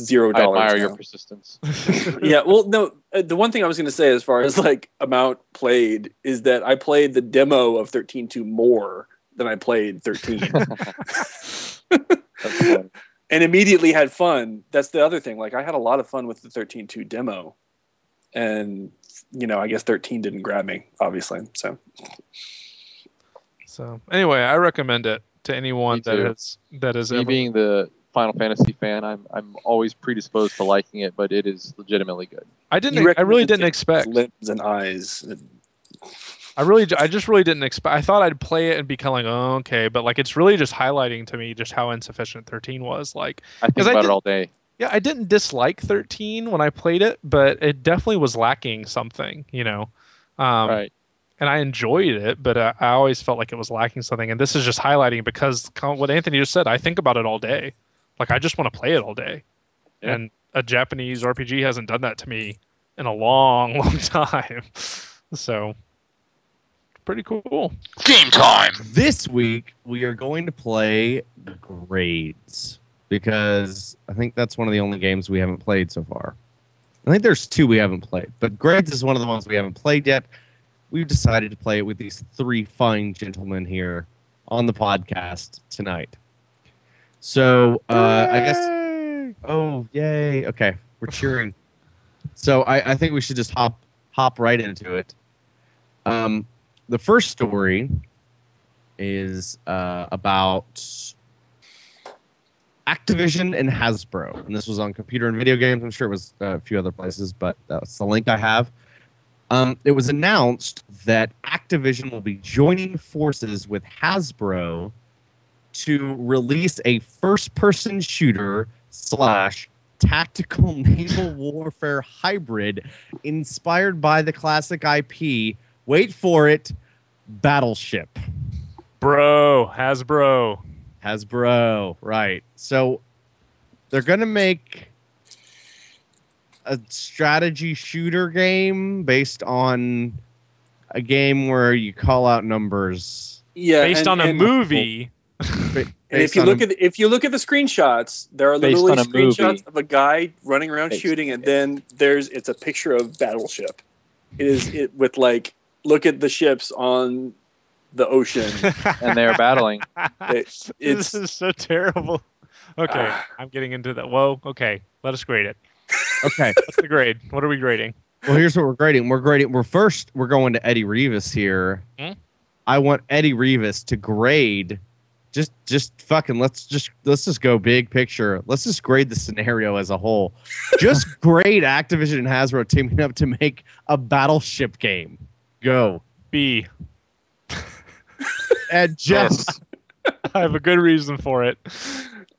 zero dollars. I dollars. admire now. your persistence. yeah, well, no. uh, The one thing I was going to say, as far as like amount played, is that I played the demo of 13.2 more than I played 13, and immediately had fun. That's the other thing. Like I had a lot of fun with the 13.2 demo, and you know, I guess 13 didn't grab me, obviously. So so anyway, I recommend it to anyone Me that too. has that is Me ever. being the Final Fantasy fan, I'm I'm always predisposed to liking it, but it is legitimately good. I didn't. I really didn't expect. limbs and eyes. I really, I just really didn't expect. I thought I'd play it and be kind of like, oh, okay, but like it's really just highlighting to me just how insufficient 13 was. Like, I think 'Cause I about did- it all day. yeah, I didn't dislike 13 when I played it, but it definitely was lacking something, you know. Um, right. and I enjoyed it, but uh, I always felt like it was lacking something. And this is just highlighting because what Anthony just said. I think about it all day. Like I just want to play it all day, Yeah. and a Japanese RPG hasn't done that to me in a long, long time. So pretty cool. Game time! This week we are going to play grades because I think that's one of the only games we haven't played so far. I think there's two we haven't played, but grades is one of the ones we haven't played yet. We've decided to play it with these three fine gentlemen here on the podcast tonight. So uh, I guess Oh, yay. Okay. We're cheering. so I, I think we should just hop hop right into it. Um, the first story is uh, about Activision and Hasbro. And this was on computer and video games. I'm sure it was uh, a few other places, but that's the link I have. Um, it was announced that Activision will be joining forces with Hasbro to release a first person shooter slash tactical naval warfare hybrid inspired by the classic IP. Wait for it, Battleship. Bro, Hasbro. Hasbro, right. So they're going to make a strategy shooter game based on a game where you call out numbers. Yeah, Based and- on a and- movie. And if you look a- at the, if you look at the screenshots, there are literally screenshots movie. of a guy running around Based- shooting, and then there's it's a picture of battleship. It is it with like look at the ships on the ocean. And they're battling. It- this is so terrible. Okay, Ah. I'm getting into that. Whoa, okay. Let us grade it. okay. What's the grade? What are we grading? Well, here's what we're grading. We're grading. We're first. We're going to Eddie Rivas here. Hmm? I want Eddie Rivas to grade. Just, just fucking. Let's just let's just go big picture. Let's just grade the scenario as a whole. Just grade Activision and Hasbro teaming up to make a battleship game. Go. B. And Jeff. Yes. I have a good reason for it.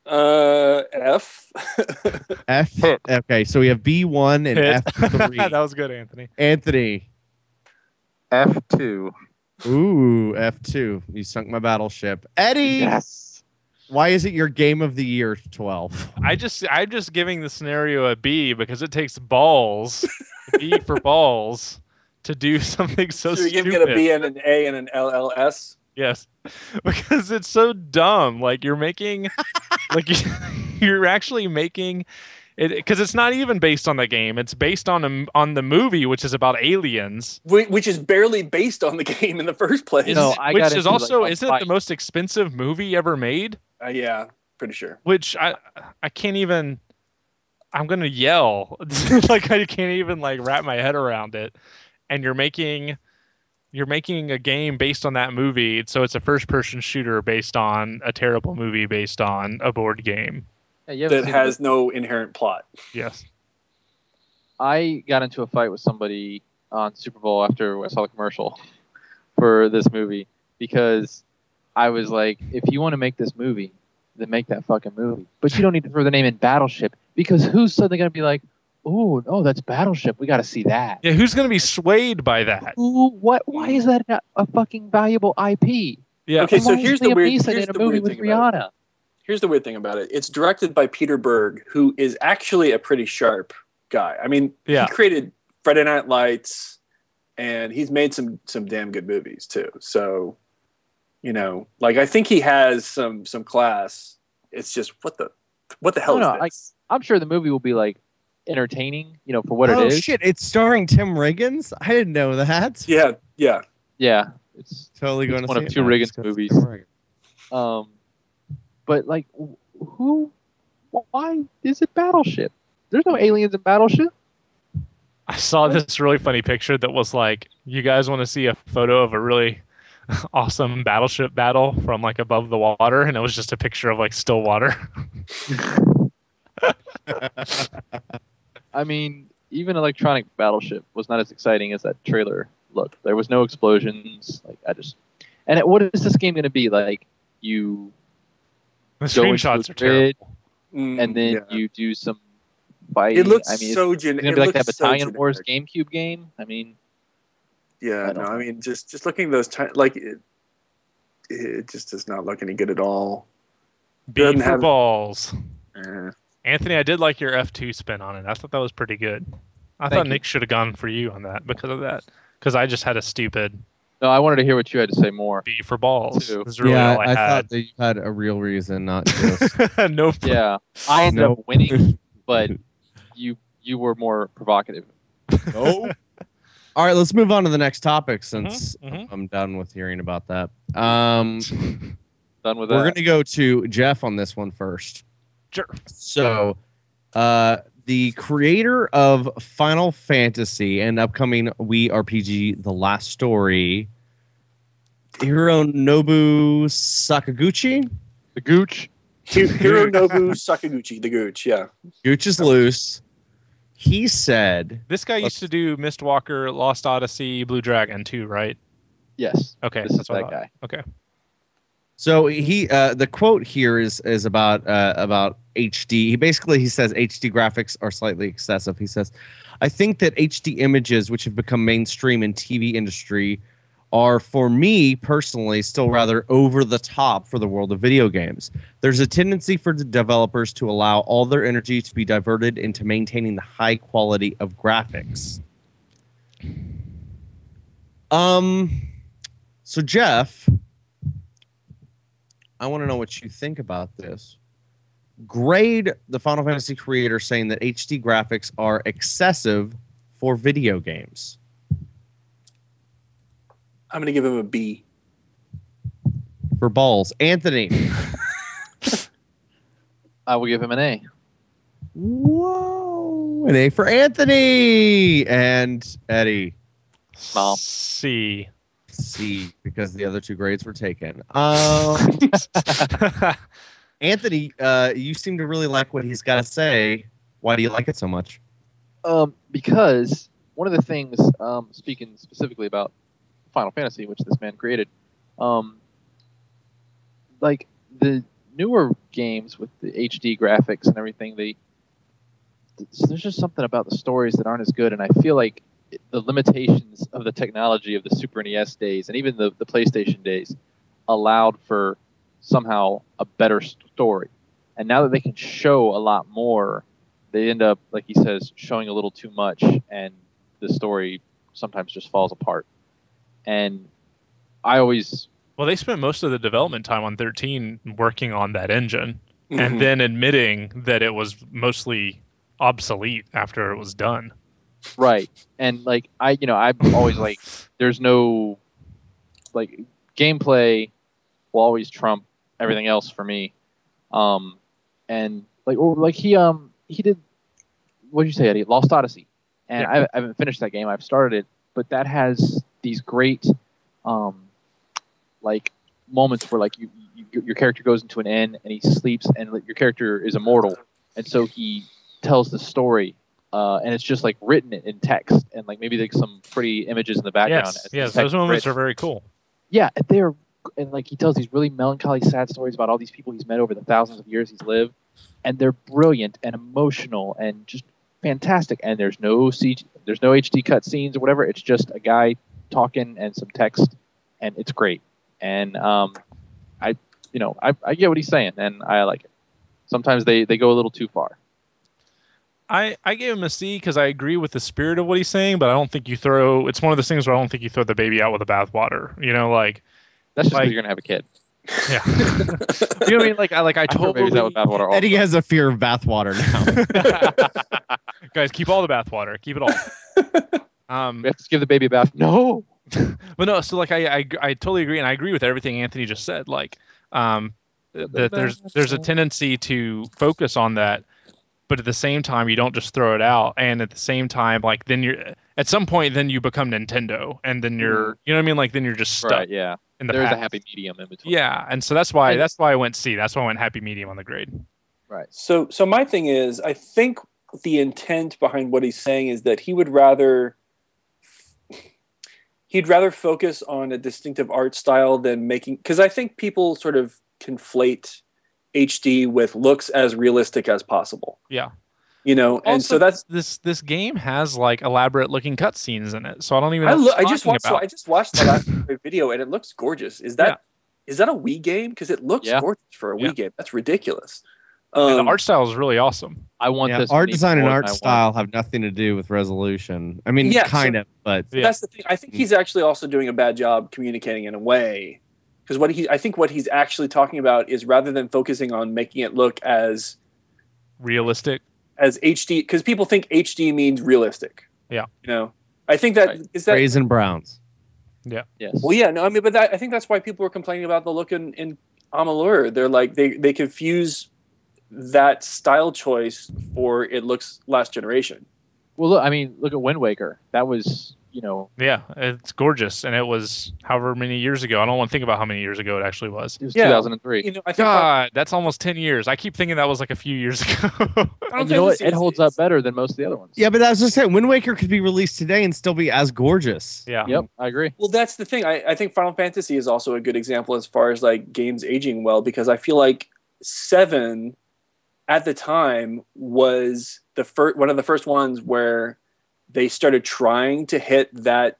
uh, F. F. Okay, so we have B one and F three. that was good, Anthony. Anthony. F2. Ooh, F two. You sunk my battleship. Eddie. Yes. Why is it your game of the year twelve? I just I'm just giving the scenario a B because it takes balls, B for balls, to do something so, So, you're stupid. giving it a B and an A and an LLS. Yes, because it's so dumb. Like you're making, like you're actually making it because it's not even based on the game. It's based on a, on the movie, which is about aliens. Which is barely based on the game in the first place. You know, I which is into, like, also isn't it the most expensive movie ever made? Uh, yeah, pretty sure. Which I I can't even. I'm gonna yell like I can't even like wrap my head around it. And you're making you're making a game based on that movie, so it's a first person shooter based on a terrible movie based on a board game. Yeah, That seen has no inherent plot. Yes. I got into a fight with somebody on Super Bowl after I saw the commercial for this movie because I was like, if you want to make this movie, then make that fucking movie. But you don't need to throw the name in Battleship because who's suddenly gonna be like, oh no, that's Battleship. We got to see that. Yeah, who's gonna be swayed by that? Who? What? Why is that a, a fucking valuable IP? Yeah. Okay, And so why is here's the Liam weird- Neeson here's in a the movie weird with about Rihanna. Here's the weird thing about it. It's directed by Peter Berg, who is actually a pretty sharp guy. I mean, Yeah. he created Friday Night Lights, and he's made some some damn good movies too. So, you know, like I think he has some some class. It's just what the what the hell No, is no, this? I'm sure the movie will be like entertaining, you know, for what oh it is. Oh shit! It's starring Tim Riggins. I didn't know that. yeah, yeah. Yeah, it's Totally It's going to be one see of it two Riggins just 'cause it's movies. Um, but like, who? Why is it Battleship? There's no aliens in Battleship. I saw this really funny picture that was like, you guys want to see a photo of a really awesome battleship battle from like above the water, and it was just a picture of like still water. I mean, even Electronic Battleship was not as exciting as that trailer looked. There was no explosions. Like I just, and it, what is this game going to be like? You The screenshots a are terrible. Mm, and then yeah. you do some fighting. it looks I mean, so it's gen- going to it be like that looks so Battalion Wars. GameCube game. I mean, Yeah, I no, don't I mean, just just looking at those ti like it, it just does not look any good at all. B for have- balls. Eh. Anthony, I did like your F2 spin on it. I thought that was pretty good. I Thank thought you. Nick should have gone for you on that because of that. Because I just had a stupid no, I wanted to hear what you had to say more. B for balls. Too. Is really yeah, all I, I, had. thought that you had a real reason, not just. nope. Yeah, I ended Nope. up winning, but you you were more provocative. Oh. All right, let's move on to the next topic since mhm. I'm done with hearing about that. Um, Done with it. we're going to go to Jeff on this one first. Sure. So, uh, the creator of Final Fantasy and upcoming Wii RPG The Last Story, Hironobu Sakaguchi. the Gooch. Hi- Hironobu Sakaguchi, the Gooch. Yeah, Gooch is loose. He said, This guy used to do Mistwalker, Lost Odyssey, Blue Dragon too, right? Yes, Okay, this is what that thought. guy. Okay. So he uh, the quote here is is about uh, about HD. He basically he says HD graphics are slightly excessive. He says, I think that HD images, which have become mainstream in TV industry, are for me personally still rather over the top for the world of video games. There's a tendency for the developers to allow all their energy to be diverted into maintaining the high quality of graphics. Um, so Jeff. I want to know what you think about this. Grade the Final Fantasy creator saying that HD graphics are excessive for video games. I'm gonna give him a B. For balls. Anthony. I will give him an A. Whoa. An A for Anthony. And Eddie. Mom. C. C, because the other two grades were taken. Um, Anthony, uh, you seem to really like what he's got to say. Why do you like it so much? Um, because one of the things, um, speaking specifically about Final Fantasy, which this man created, um, like the newer games with the HD graphics and everything, they there's just something about the stories that aren't as good, and I feel like it- the limitations of the technology of the Super NES days and even the, the PlayStation days allowed for somehow a better story. And now that they can show a lot more, they end up, like he says, showing a little too much, and the story sometimes just falls apart. And I always, well, they spent most of the development time on 13 working on that engine Mhm. and then admitting that it was mostly obsolete after it was done. Right, and like I, you know, I'm always like, there's no, like, gameplay will always trump everything else for me. Um, and like, or like he, um, he did, what did you say, Eddie? Lost Odyssey, and I, I haven't finished that game. I've started it, but that has these great, um, like moments where like you, you your character goes into an inn and he sleeps and like, your character is immortal, and so he tells the story. Uh, and it's just like written in text and like maybe like some pretty images in the background. yes, yes, those moments written. are very cool. yeah, they're and like he tells these really melancholy, sad stories about all these people he's met over the thousands of years he's lived, and they're brilliant and emotional and just fantastic. And there's no CG, there's no HD cut scenes or whatever. It's just a guy talking and some text, and it's great. And um, I, you know, I, I get what he's saying, and I like it. Sometimes they they go a little too far. I, I gave him a C because I agree with the spirit of what he's saying, but I don't think you throw. It's one of those things where I don't think you throw the baby out with the bathwater. You know, like That's just Like- you're gonna have a kid. yeah. you know what I mean? Like I like I I throw babies out with bathwater all Eddie has a fear of bathwater now. guys keep all the bathwater, keep it all. Um, We have to give the baby a bath. No. but no, so like I, I I totally agree, and I agree with everything Anthony just said. Like, um, that there's there's a tendency to focus on that, but at the same time you don't just throw it out, and at the same time like then you're at some point then you become Nintendo, and then you're mm-hmm. you know what I mean like then you're just stuck Right. Yeah. in the There's a happy medium in between. Yeah, and so that's why And- that's why I went C. That's why I went happy medium on the grade. Right. So, so my thing is, I think the intent behind what he's saying is that he would rather he'd rather focus on a distinctive art style than making because I think people sort of conflate HD with looks as realistic as possible. Yeah. You know, and so that's this this game has like elaborate looking cutscenes in it, so I don't even. I, lo- I just watched so. I just watched the last video and it looks gorgeous. Is that is Yeah. that a Wii game? Because it looks Yeah. gorgeous for a Wii Yeah. game. That's ridiculous. And Um, the art style is really awesome. I want Yeah, this. art design and art than I want- style have nothing to do with resolution. I mean, Yeah, so- kind of, but Yeah. that's the thing. I think he's actually also doing a bad job communicating in a way. Because what he, I think what he's actually talking about is rather than focusing on making it look as Realistic. as HD, because people think HD means realistic. Yeah. You know, I think that Right. is that. Raisin Browns. Yeah. Yes. Well, yeah, no, I mean, but that, I think that's why people were complaining about the look in, in Amalur. They're like they they confuse that style choice for it looks last generation. Well, look. I mean, look at Wind Waker. That was, you know, Yeah, it's gorgeous, and it was however many years ago. I don't want to think about how many years ago it actually was. it was Yeah. 2003. You know, I think God, that's almost ten years. I keep thinking that was like a few years ago. Final And you know what? Fantasy It is- holds up better than most of the other ones. Yeah, but I was just saying, Wind Waker could be released today and still be as gorgeous. yeah, Yep. I agree. Well, that's the thing. I, I think Final Fantasy is also a good example as far as like games aging well because I feel like seven at the time was the first one of the first ones where they started trying to hit that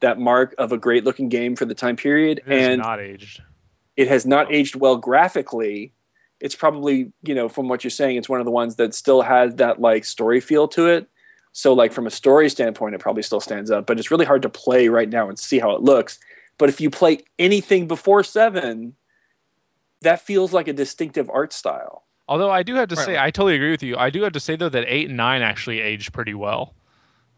that mark of a great looking game for the time period it is and not aged. it has not aged well graphically it's probably you know from what you're saying it's one of the ones that still has that like story feel to it so like from a story standpoint it probably still stands up but it's really hard to play right now and see how it looks but if you play anything before seven that feels like a distinctive art style Although I do have to Right. say, I totally agree with you. I do have to say though that eight and nine actually aged pretty well.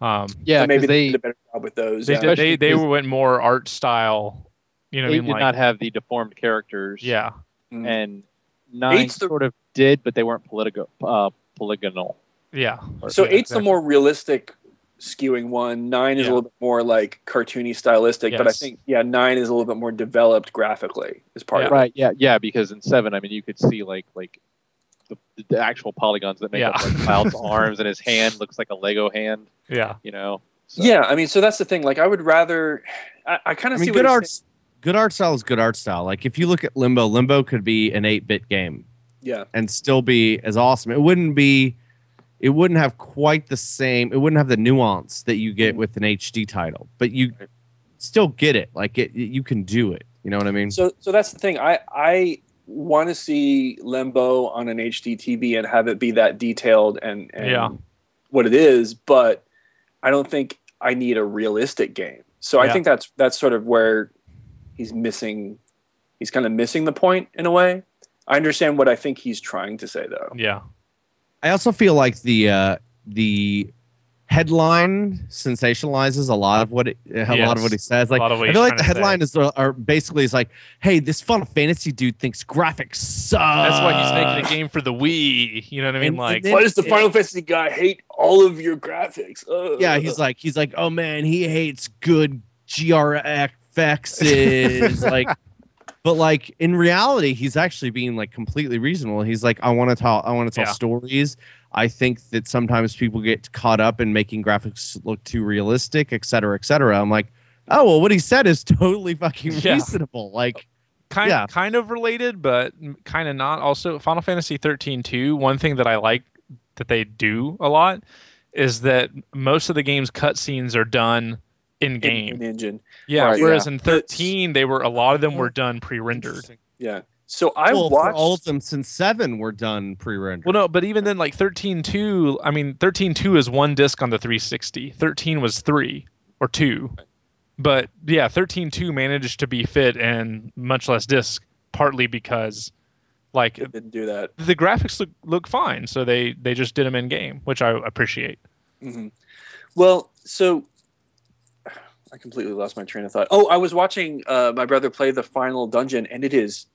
Um, Yeah, so maybe they, they did a better job with those they yeah. did, they Especially they 'cause- went more art style. You know what I mean? did Like, not have the deformed characters. yeah, Mm. And nine Eight's the- sort of did, but they weren't political, uh, polygonal. yeah. so Yeah, eight's the more realistic skewing one nine is Yeah. a little bit more like cartoony stylistic but i think yeah nine is a little bit more developed graphically is part Yeah. of it Right. Yeah. Yeah. Because in seven, I mean, you could see like like the, the actual polygons that make Yeah. up like Cloud's arms, and his hand looks like a Lego hand. Yeah, You know. So- Yeah, I mean, so that's the thing. Like, I would rather. I, I kind I of mean, see good art, good art style is good art style. Like if you look at Limbo, Limbo could be an eight-bit game. Yeah, and still be as awesome. It wouldn't be, it wouldn't have quite the same. It wouldn't have the nuance that you get mm. with an HD title, but you still get it. Like it, you can do it. You know what I mean? so so that's the thing. I I want to see Limbo on an HD TV and have it be that detailed and, and Yeah. what it is, but I don't think I need a realistic game. So I think that's that's sort of where he's missing. He's kind of missing the point in a way. I understand what I think he's trying to say though. yeah, I also feel like the uh, the headline sensationalizes a lot of what it, a lot of what he says. Like lot of what I feel like the to say. headline is uh, are basically is like, "Hey, this Final Fantasy dude thinks graphics suck." that's why he's making a game for the Wii. You know what I mean? And- and Like, then- Why does the it- Final Fantasy guy hate all of your graphics? Uh, Yeah, he's like, he's like, "Oh man, he hates good GRFXs." like, but like in reality, he's actually being like completely reasonable. He's like, "I want to tell, I want to tell Yeah. stories." I think that sometimes people get caught up in making graphics look too realistic, et cetera, et cetera. I'm like, Oh well, what he said is totally fucking Yeah. reasonable. Like, kind Yeah. kind of related, but kind of not. Also, Final Fantasy 13 2, one thing that I like that they do a lot is that most of the game's cutscenes are done in In- game. in engine. yeah, Right, whereas yeah. in 13 they were a lot of them were done pre-rendered. Yeah. So I well, watched all of them since seven were done pre-rendered. Well, no, but even then, like 13 2, I mean, 13 2 is one disc on the 360. 13 was three or two. But yeah, 13 2 managed to be fit and much less disc, partly because like it didn't do that. the graphics look look fine, so they they just did them in game, which I appreciate. hmm Well, so I completely lost my train of thought. Oh, I was watching uh, my brother play the final dungeon, and it is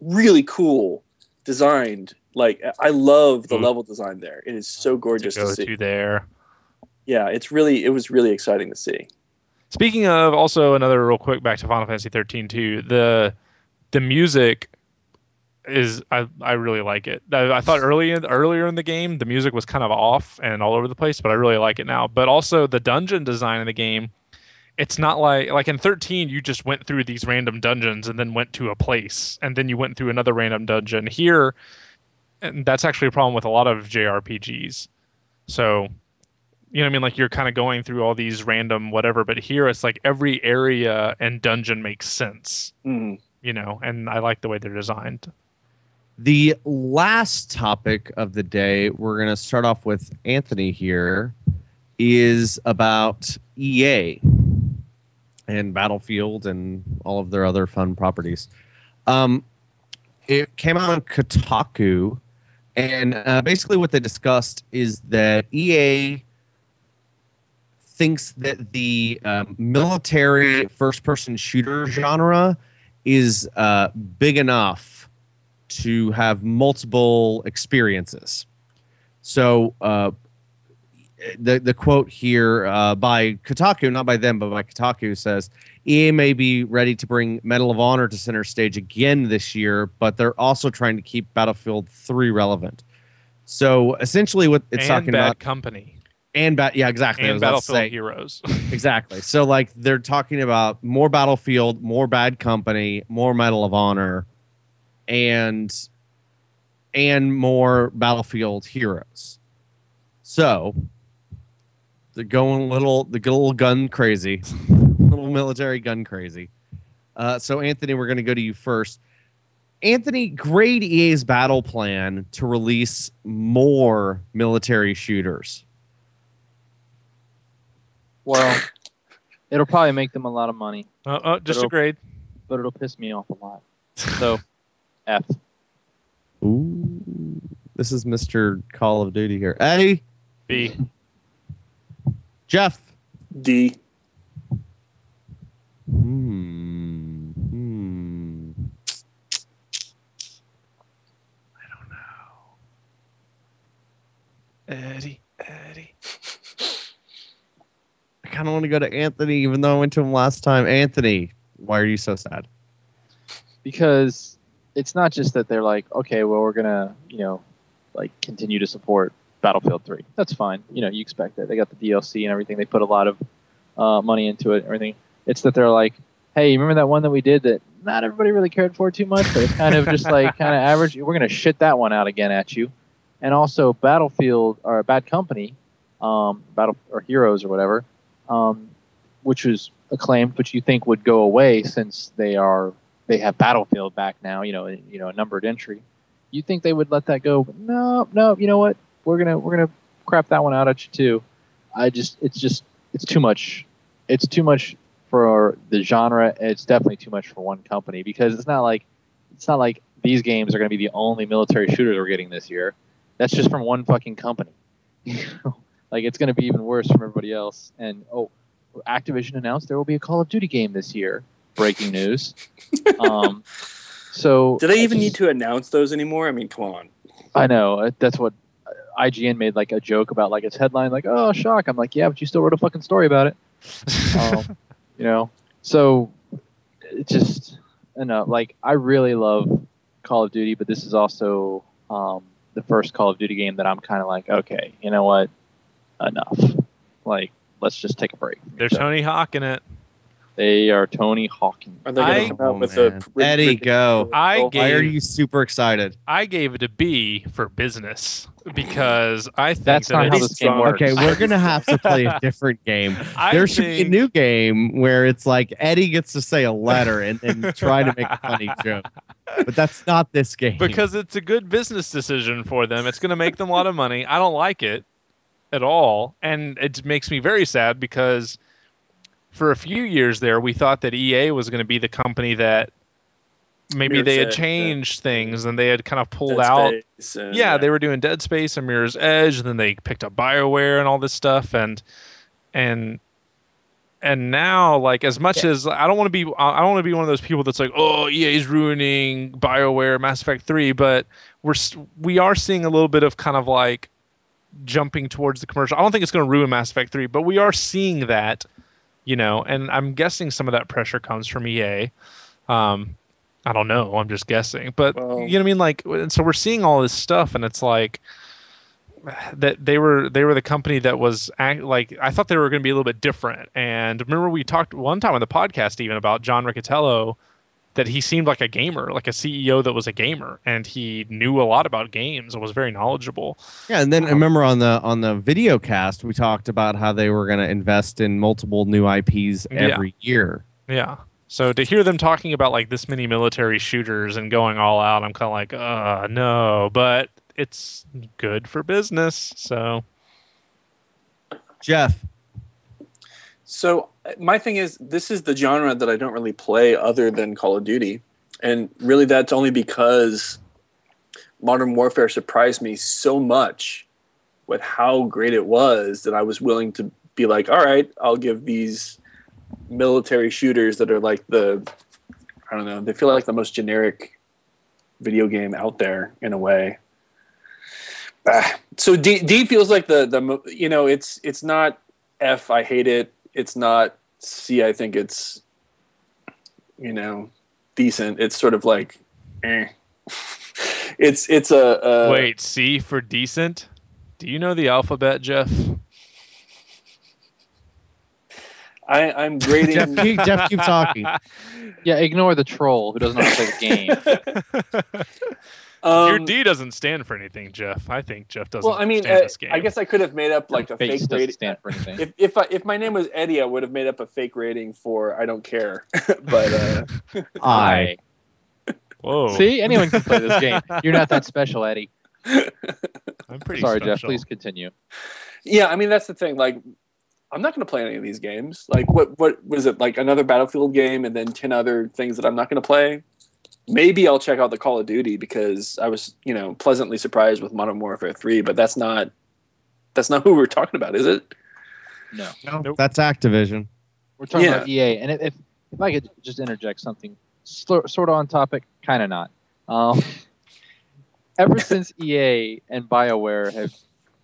really cool designed. Like I love the Mm. level design there. It is so gorgeous to to, see. to there. Yeah, it's really it was really exciting to see. Speaking of, also another real quick back to Final Fantasy 13 too. The the music is I, I really like it. I, I thought early in, earlier in the game the music was kind of off and all over the place, but I really like it now. But also the dungeon design in the game, it's not like like in 13 you just went through these random dungeons and then went to a place and then you went through another random dungeon. Here, and that's actually a problem with a lot of JRPGs. So you know what I mean? Like you're kind of going through all these random whatever, but here it's like every area and dungeon makes sense, Mhm. you know, and I like the way they're designed. The last topic of the day, we're going to start off with Anthony here, is about EA and Battlefield and all of their other fun properties. Um, it came out on Kotaku, and uh, basically what they discussed is that EA thinks that the um, military first-person shooter genre is uh, big enough to have multiple experiences. So uh, the the quote here uh, by Kotaku, not by them, but by Kotaku says EA may be ready to bring Medal of Honor to center stage again this year, but they're also trying to keep Battlefield 3 relevant. So essentially, what it's and talking Bad about, Company and bat, yeah, exactly. And was about to Battlefield Heroes. Exactly. So like they're talking about more Battlefield, more Bad Company, more Medal of Honor, and and more Battlefield Heroes. So they're going a little the little gun crazy, little military gun crazy. Uh, so Anthony, we're going to go to you first. Anthony, grade EA's battle plan to release more military shooters. Well, it'll probably make them a lot of money, uh, uh, just a grade. but it'll piss me off a lot. So, F. Ooh, this is Mr. Call of Duty here. Eddie, B. Jeff. D. Hmm. Hmm. I don't know. Eddie. Eddie. I kind of want to go to Anthony, even though I went to him last time. Anthony, why are you so sad? because it's not just that they're like, okay, well, we're gonna, you know, like continue to support Battlefield 3. That's fine. You know, you expect it. They got the DLC and everything. They put a lot of uh, money into it. and Everything. It's that they're like, hey, you remember that one that we did that not everybody really cared for too much, but it's kind of just like kind of average. We're gonna shit that one out again at you. And also Battlefield or Bad Company, um, Battle or Heroes or whatever, um, which was acclaimed, but you think would go away since they are they have Battlefield back now, you know, you know, a numbered entry. You think they would let that go? No, no. You know what? We're gonna we're gonna crap that one out at you too. I just it's just it's too much. It's too much for the genre. It's definitely too much for one company because it's not like it's not like these games are gonna be the only military shooters we're getting this year. That's just from one fucking company. Like it's gonna be even worse from everybody else. And oh, Activision announced there will be a Call of Duty game this year. Breaking news. um, so Do they even need to announce those anymore? I mean, come on. I know that's what IGN made like a joke about, like its headline, like "Oh, shock!" I'm like, "Yeah, but you still wrote a fucking story about it." Um, you know, so it's just I know, like I really love Call of Duty, but this is also um, the first Call of Duty game that I'm kind of like, okay, you know what, enough. Like, let's just take a break. They're Tony Hawk in it. They are Tony Hawking. Are they going to come out Oh, with man. a Eddie, go. I Oh, Why are you super excited? I gave it a B for business because I think That's that not how it's- this game works. Okay, we're gonna have to play a different game. I there should be a new game where it's like Eddie gets to say a letter and, and try to make a funny joke. But that's not this game. because it's a good business decision for them. It's going to make them a lot of money. I don't like it at all, and it makes me very sad because for a few years there, we thought that EA was going to be the company that maybe Mirror's they had Edge, yeah. changed things and they had kind of pulled Dead out. Space and, Yeah, uh, they were doing Dead Space and Mirror's Edge, and then they picked up BioWare and all this stuff, and and and now like as much as I don't want to be I don't want to be one of those people that's like oh EA's ruining BioWare Mass Effect 3 but we're we are seeing a little bit of kind of like jumping towards the commercial I don't think it's going to ruin Mass Effect 3 but we are seeing that you know and I'm guessing some of that pressure comes from EA um I don't know. I'm just guessing. But Well- you know what I mean? Like and so we're seeing all this stuff and it's like that they were they were the company that was act, like I thought they were going to be a little bit different. And remember we talked one time on the podcast even about John Riccitiello that he seemed like a gamer, like a CEO that was a gamer, and he knew a lot about games and was very knowledgeable. yeah, and then I remember on the on the video cast we talked about how they were gonna invest in multiple new IPs Yeah. every year. Yeah. So to hear them talking about like this many military shooters and going all out, I'm kind of like, uh, no, but it's good for business. So Jeff, So my thing is, this is the genre that I don't really play other than Call of Duty, and really that's only because Modern Warfare surprised me so much with how great it was that I was willing to be like, all right, I'll give these military shooters that are like the, I don't know, they feel like the most generic video game out there in a way. Ah, so D, D feels like the the you know it's it's not F I hate it it's not C I think it's you know decent it's sort of like eh. it's it's a, a wait, C for decent. Do you know the alphabet, Jeff? I I'm grading Jeff, keep, Jeff, keep talking. Yeah, ignore the troll who doesn't know how to play the game. Your um, D doesn't stand for anything, Jeff. I think Jeff doesn't well I mean stand uh, this game. I guess I could have made up like a Face fake doesn't rating stand for anything. if if I, if my name was Eddie I would have made up a fake rating for I don't care but uh I. Whoa. See, anyone can play this game. You're not that special, Eddie. I'm pretty Sorry, Jeff. Please continue. Yeah, I mean that's the thing. Like, I'm not going to play any of these games. Like, what what was it? Like another Battlefield game, and then ten other things that I'm not going to play. Maybe I'll check out the Call of Duty because I was, you know, pleasantly surprised with Modern Warfare Three. But that's not that's not who we're talking about, is it? No, No, Nope. That's Activision. we're talking Yeah. about EA, and if if if I could just interject something, sort sort of on topic, kind of not. Um, ever since EA and BioWare have,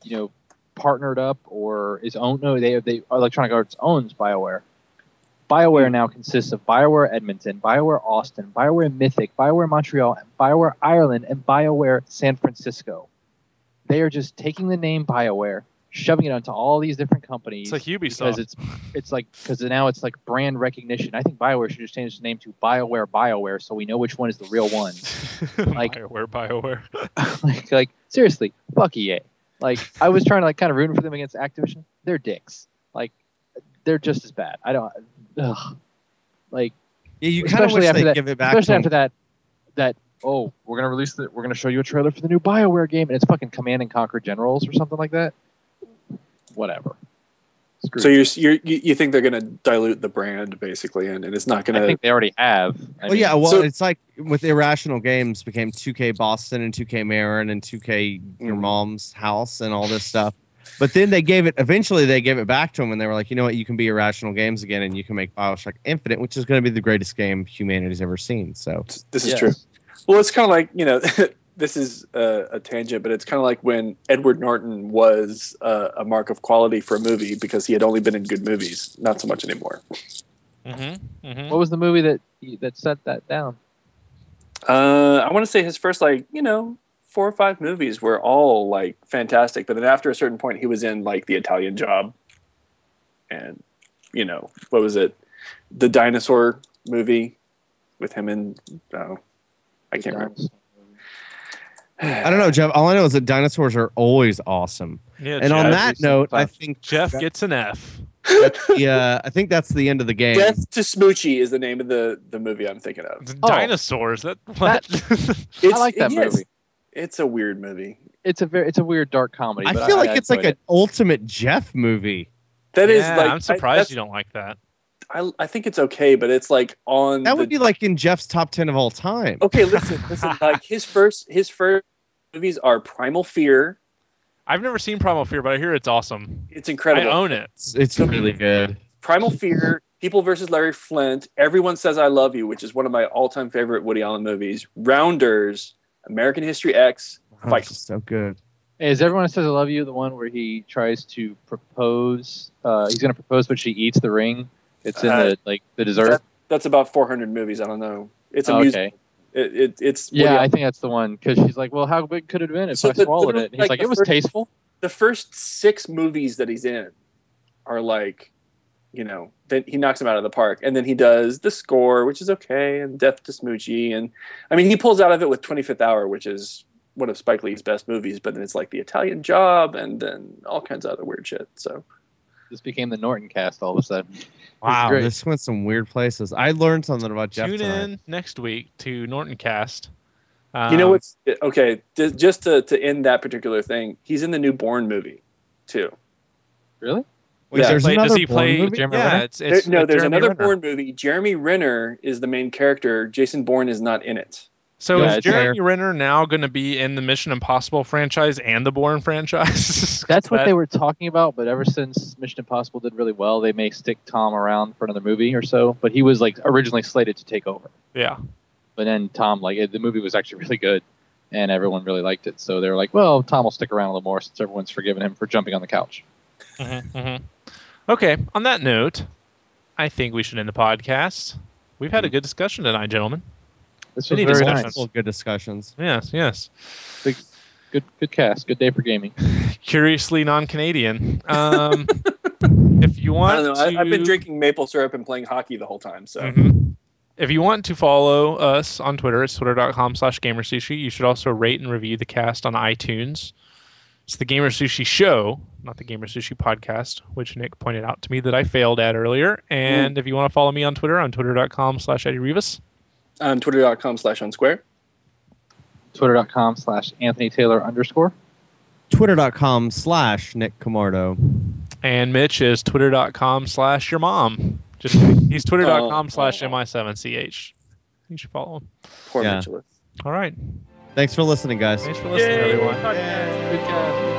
you know, partnered up or is owned, no, they they Electronic Arts owns BioWare. BioWare hmm. now consists of BioWare Edmonton, BioWare Austin, BioWare Mythic, BioWare Montreal, BioWare Ireland, and BioWare San Francisco. They are just taking the name BioWare, shoving it onto all these different companies It's like because Ubisoft. it's it's like because now it's like brand recognition. I think Bioware should just change its name to Bioware Bioware so we know which one is the real one. like- Bioware, Bioware. like like seriously, fuck EA. Like I was trying to like kind of rooting for them against Activision. They're dicks. Like they're just as bad. I don't. Ugh. Like Yeah, you kind of Especially wish after they'd that- give it back. especially after that that oh we're gonna release the we're gonna show you a trailer for the new Bioware game and it's fucking Command and Conquer Generals or something like that. Whatever. Screw So you're, you're you you think they're going to dilute the brand basically, and, and it's not going to. I think they already have. I Well, mean, yeah, well, So- it's like with Irrational Games became 2K Boston and 2K Marin and 2K Your Mhm. Mom's House and all this stuff. But then they gave it, eventually they gave it back to him, and they were like, you know what, you can be Irrational Games again and you can make Bioshock Infinite, which is going to be the greatest game humanity's ever seen. So, this is yes. true. Well, it's kind of like you know, this is a, a tangent, but it's kind of like when Edward Norton was uh, a mark of quality for a movie because he had only been in good movies. Not so much anymore. Mm-hmm. Mm-hmm. What was the movie that that set that down? Uh, I want to say his first like you know four or five movies were all like fantastic, but then after a certain point, he was in like The Italian Job, and you know what was it? the dinosaur movie with him and oh, I can't remember. I don't know, Jeff. All I know is that dinosaurs are always awesome. Yeah, and on that note, I think Jeff gets an F. yeah, uh, I think that's the end of the game. Death to Smoochy is the name of the the movie I'm thinking of. It's Oh. Dinosaurs. That what? It's, I like that yes, movie. It's a weird movie. It's a very it's a weird dark comedy. I but feel like it's like enjoyed an ultimate Jeff movie. That is yeah, like I'm surprised that's- you don't like that. I, I think it's okay, but it's like on That the, would be like in Jeff's top ten of all time. okay. Listen, listen. like his first his first movies are Primal Fear. I've never seen Primal Fear, but I hear it's awesome. It's incredible. I own it. It's, it's really good. Primal Fear, People versus Larry Flynt, Everyone Says I Love You, which is one of my all time favorite Woody Allen movies. Rounders, American History X, Oh, Fight. it's so good. Is everyone says I love you the one where he tries to propose? Uh, he's gonna propose, but she eats the ring. It's in Uh, the like the dessert. That's about 400 movies. I don't know. It's a Oh, music. okay. It, it, it's Yeah, I think that's the one because she's like, "Well, how big could it have been if So I the- swallowed the- it?" And he's like like, "It was first- tasteful." the first six movies that he's in are like, you know, then he knocks him out of the park, and then he does the score, which is okay, and Death to Smoochy, and I mean, he pulls out of it with 25th Hour, which is one of Spike Lee's best movies, but then it's like the Italian Job, and then all kinds of other weird shit. So This became the Norton cast all of a sudden. Wow, this went some weird places. I learned something about Jeff Tune tonight. in next week to Norton Cast. you know Um, what's okay? Just to to end that particular thing, he's in the new Bourne movie too. Really? Wait, Yeah. there's Play, does he play? movie? Jeremy yeah, Renner? it's, it's There- no, it's there's Jeremy another Renner. Bourne movie. Jeremy Renner is the main character. Jason Bourne is not in it. So Yeah, is it's Jeremy Renner now going to be in the Mission Impossible franchise and the Bourne franchise? That's what That- they were talking about. But ever since Mission Impossible did really well, they may stick Tom around for another movie or so. But he was like originally slated to take over. Yeah. But then Tom, like it, the movie was actually really good, and everyone really liked it. So they were like, "Well, Tom will stick around a little more since everyone's forgiven him for jumping on the couch." hmm Okay. On that note, I think we should end the podcast. We've had a good discussion tonight, gentlemen. This was Any very discussion? nice. Good discussions. Yes, yes. Good, good cast. Good day for gaming. Curiously non-Canadian. Um, if you I want, don't know. I, I've been drinking maple syrup and playing hockey the whole time. So Mhm. If you want to follow us on Twitter, it's twitter.com slash gamersushi. You should also rate and review the cast on iTunes. It's the Gamer Sushi Show, not the Gamer Sushi Podcast, which Nick pointed out to me that I failed at earlier. And if you want to follow me on Twitter, on twitter.com slash Eddie Rivas. on twitter.com slash unsquare. Twitter.com slash Anthony Taylor underscore. Twitter.com slash Nick Camardo. And Mitch is twitter.com slash your mom. Just kidding. He's twitter.com Oh, slash oh. mi7ch. You should follow him. Poor Yeah. Mitchell. All right. Thanks for listening, guys. Thanks for listening, everyone. Good cast.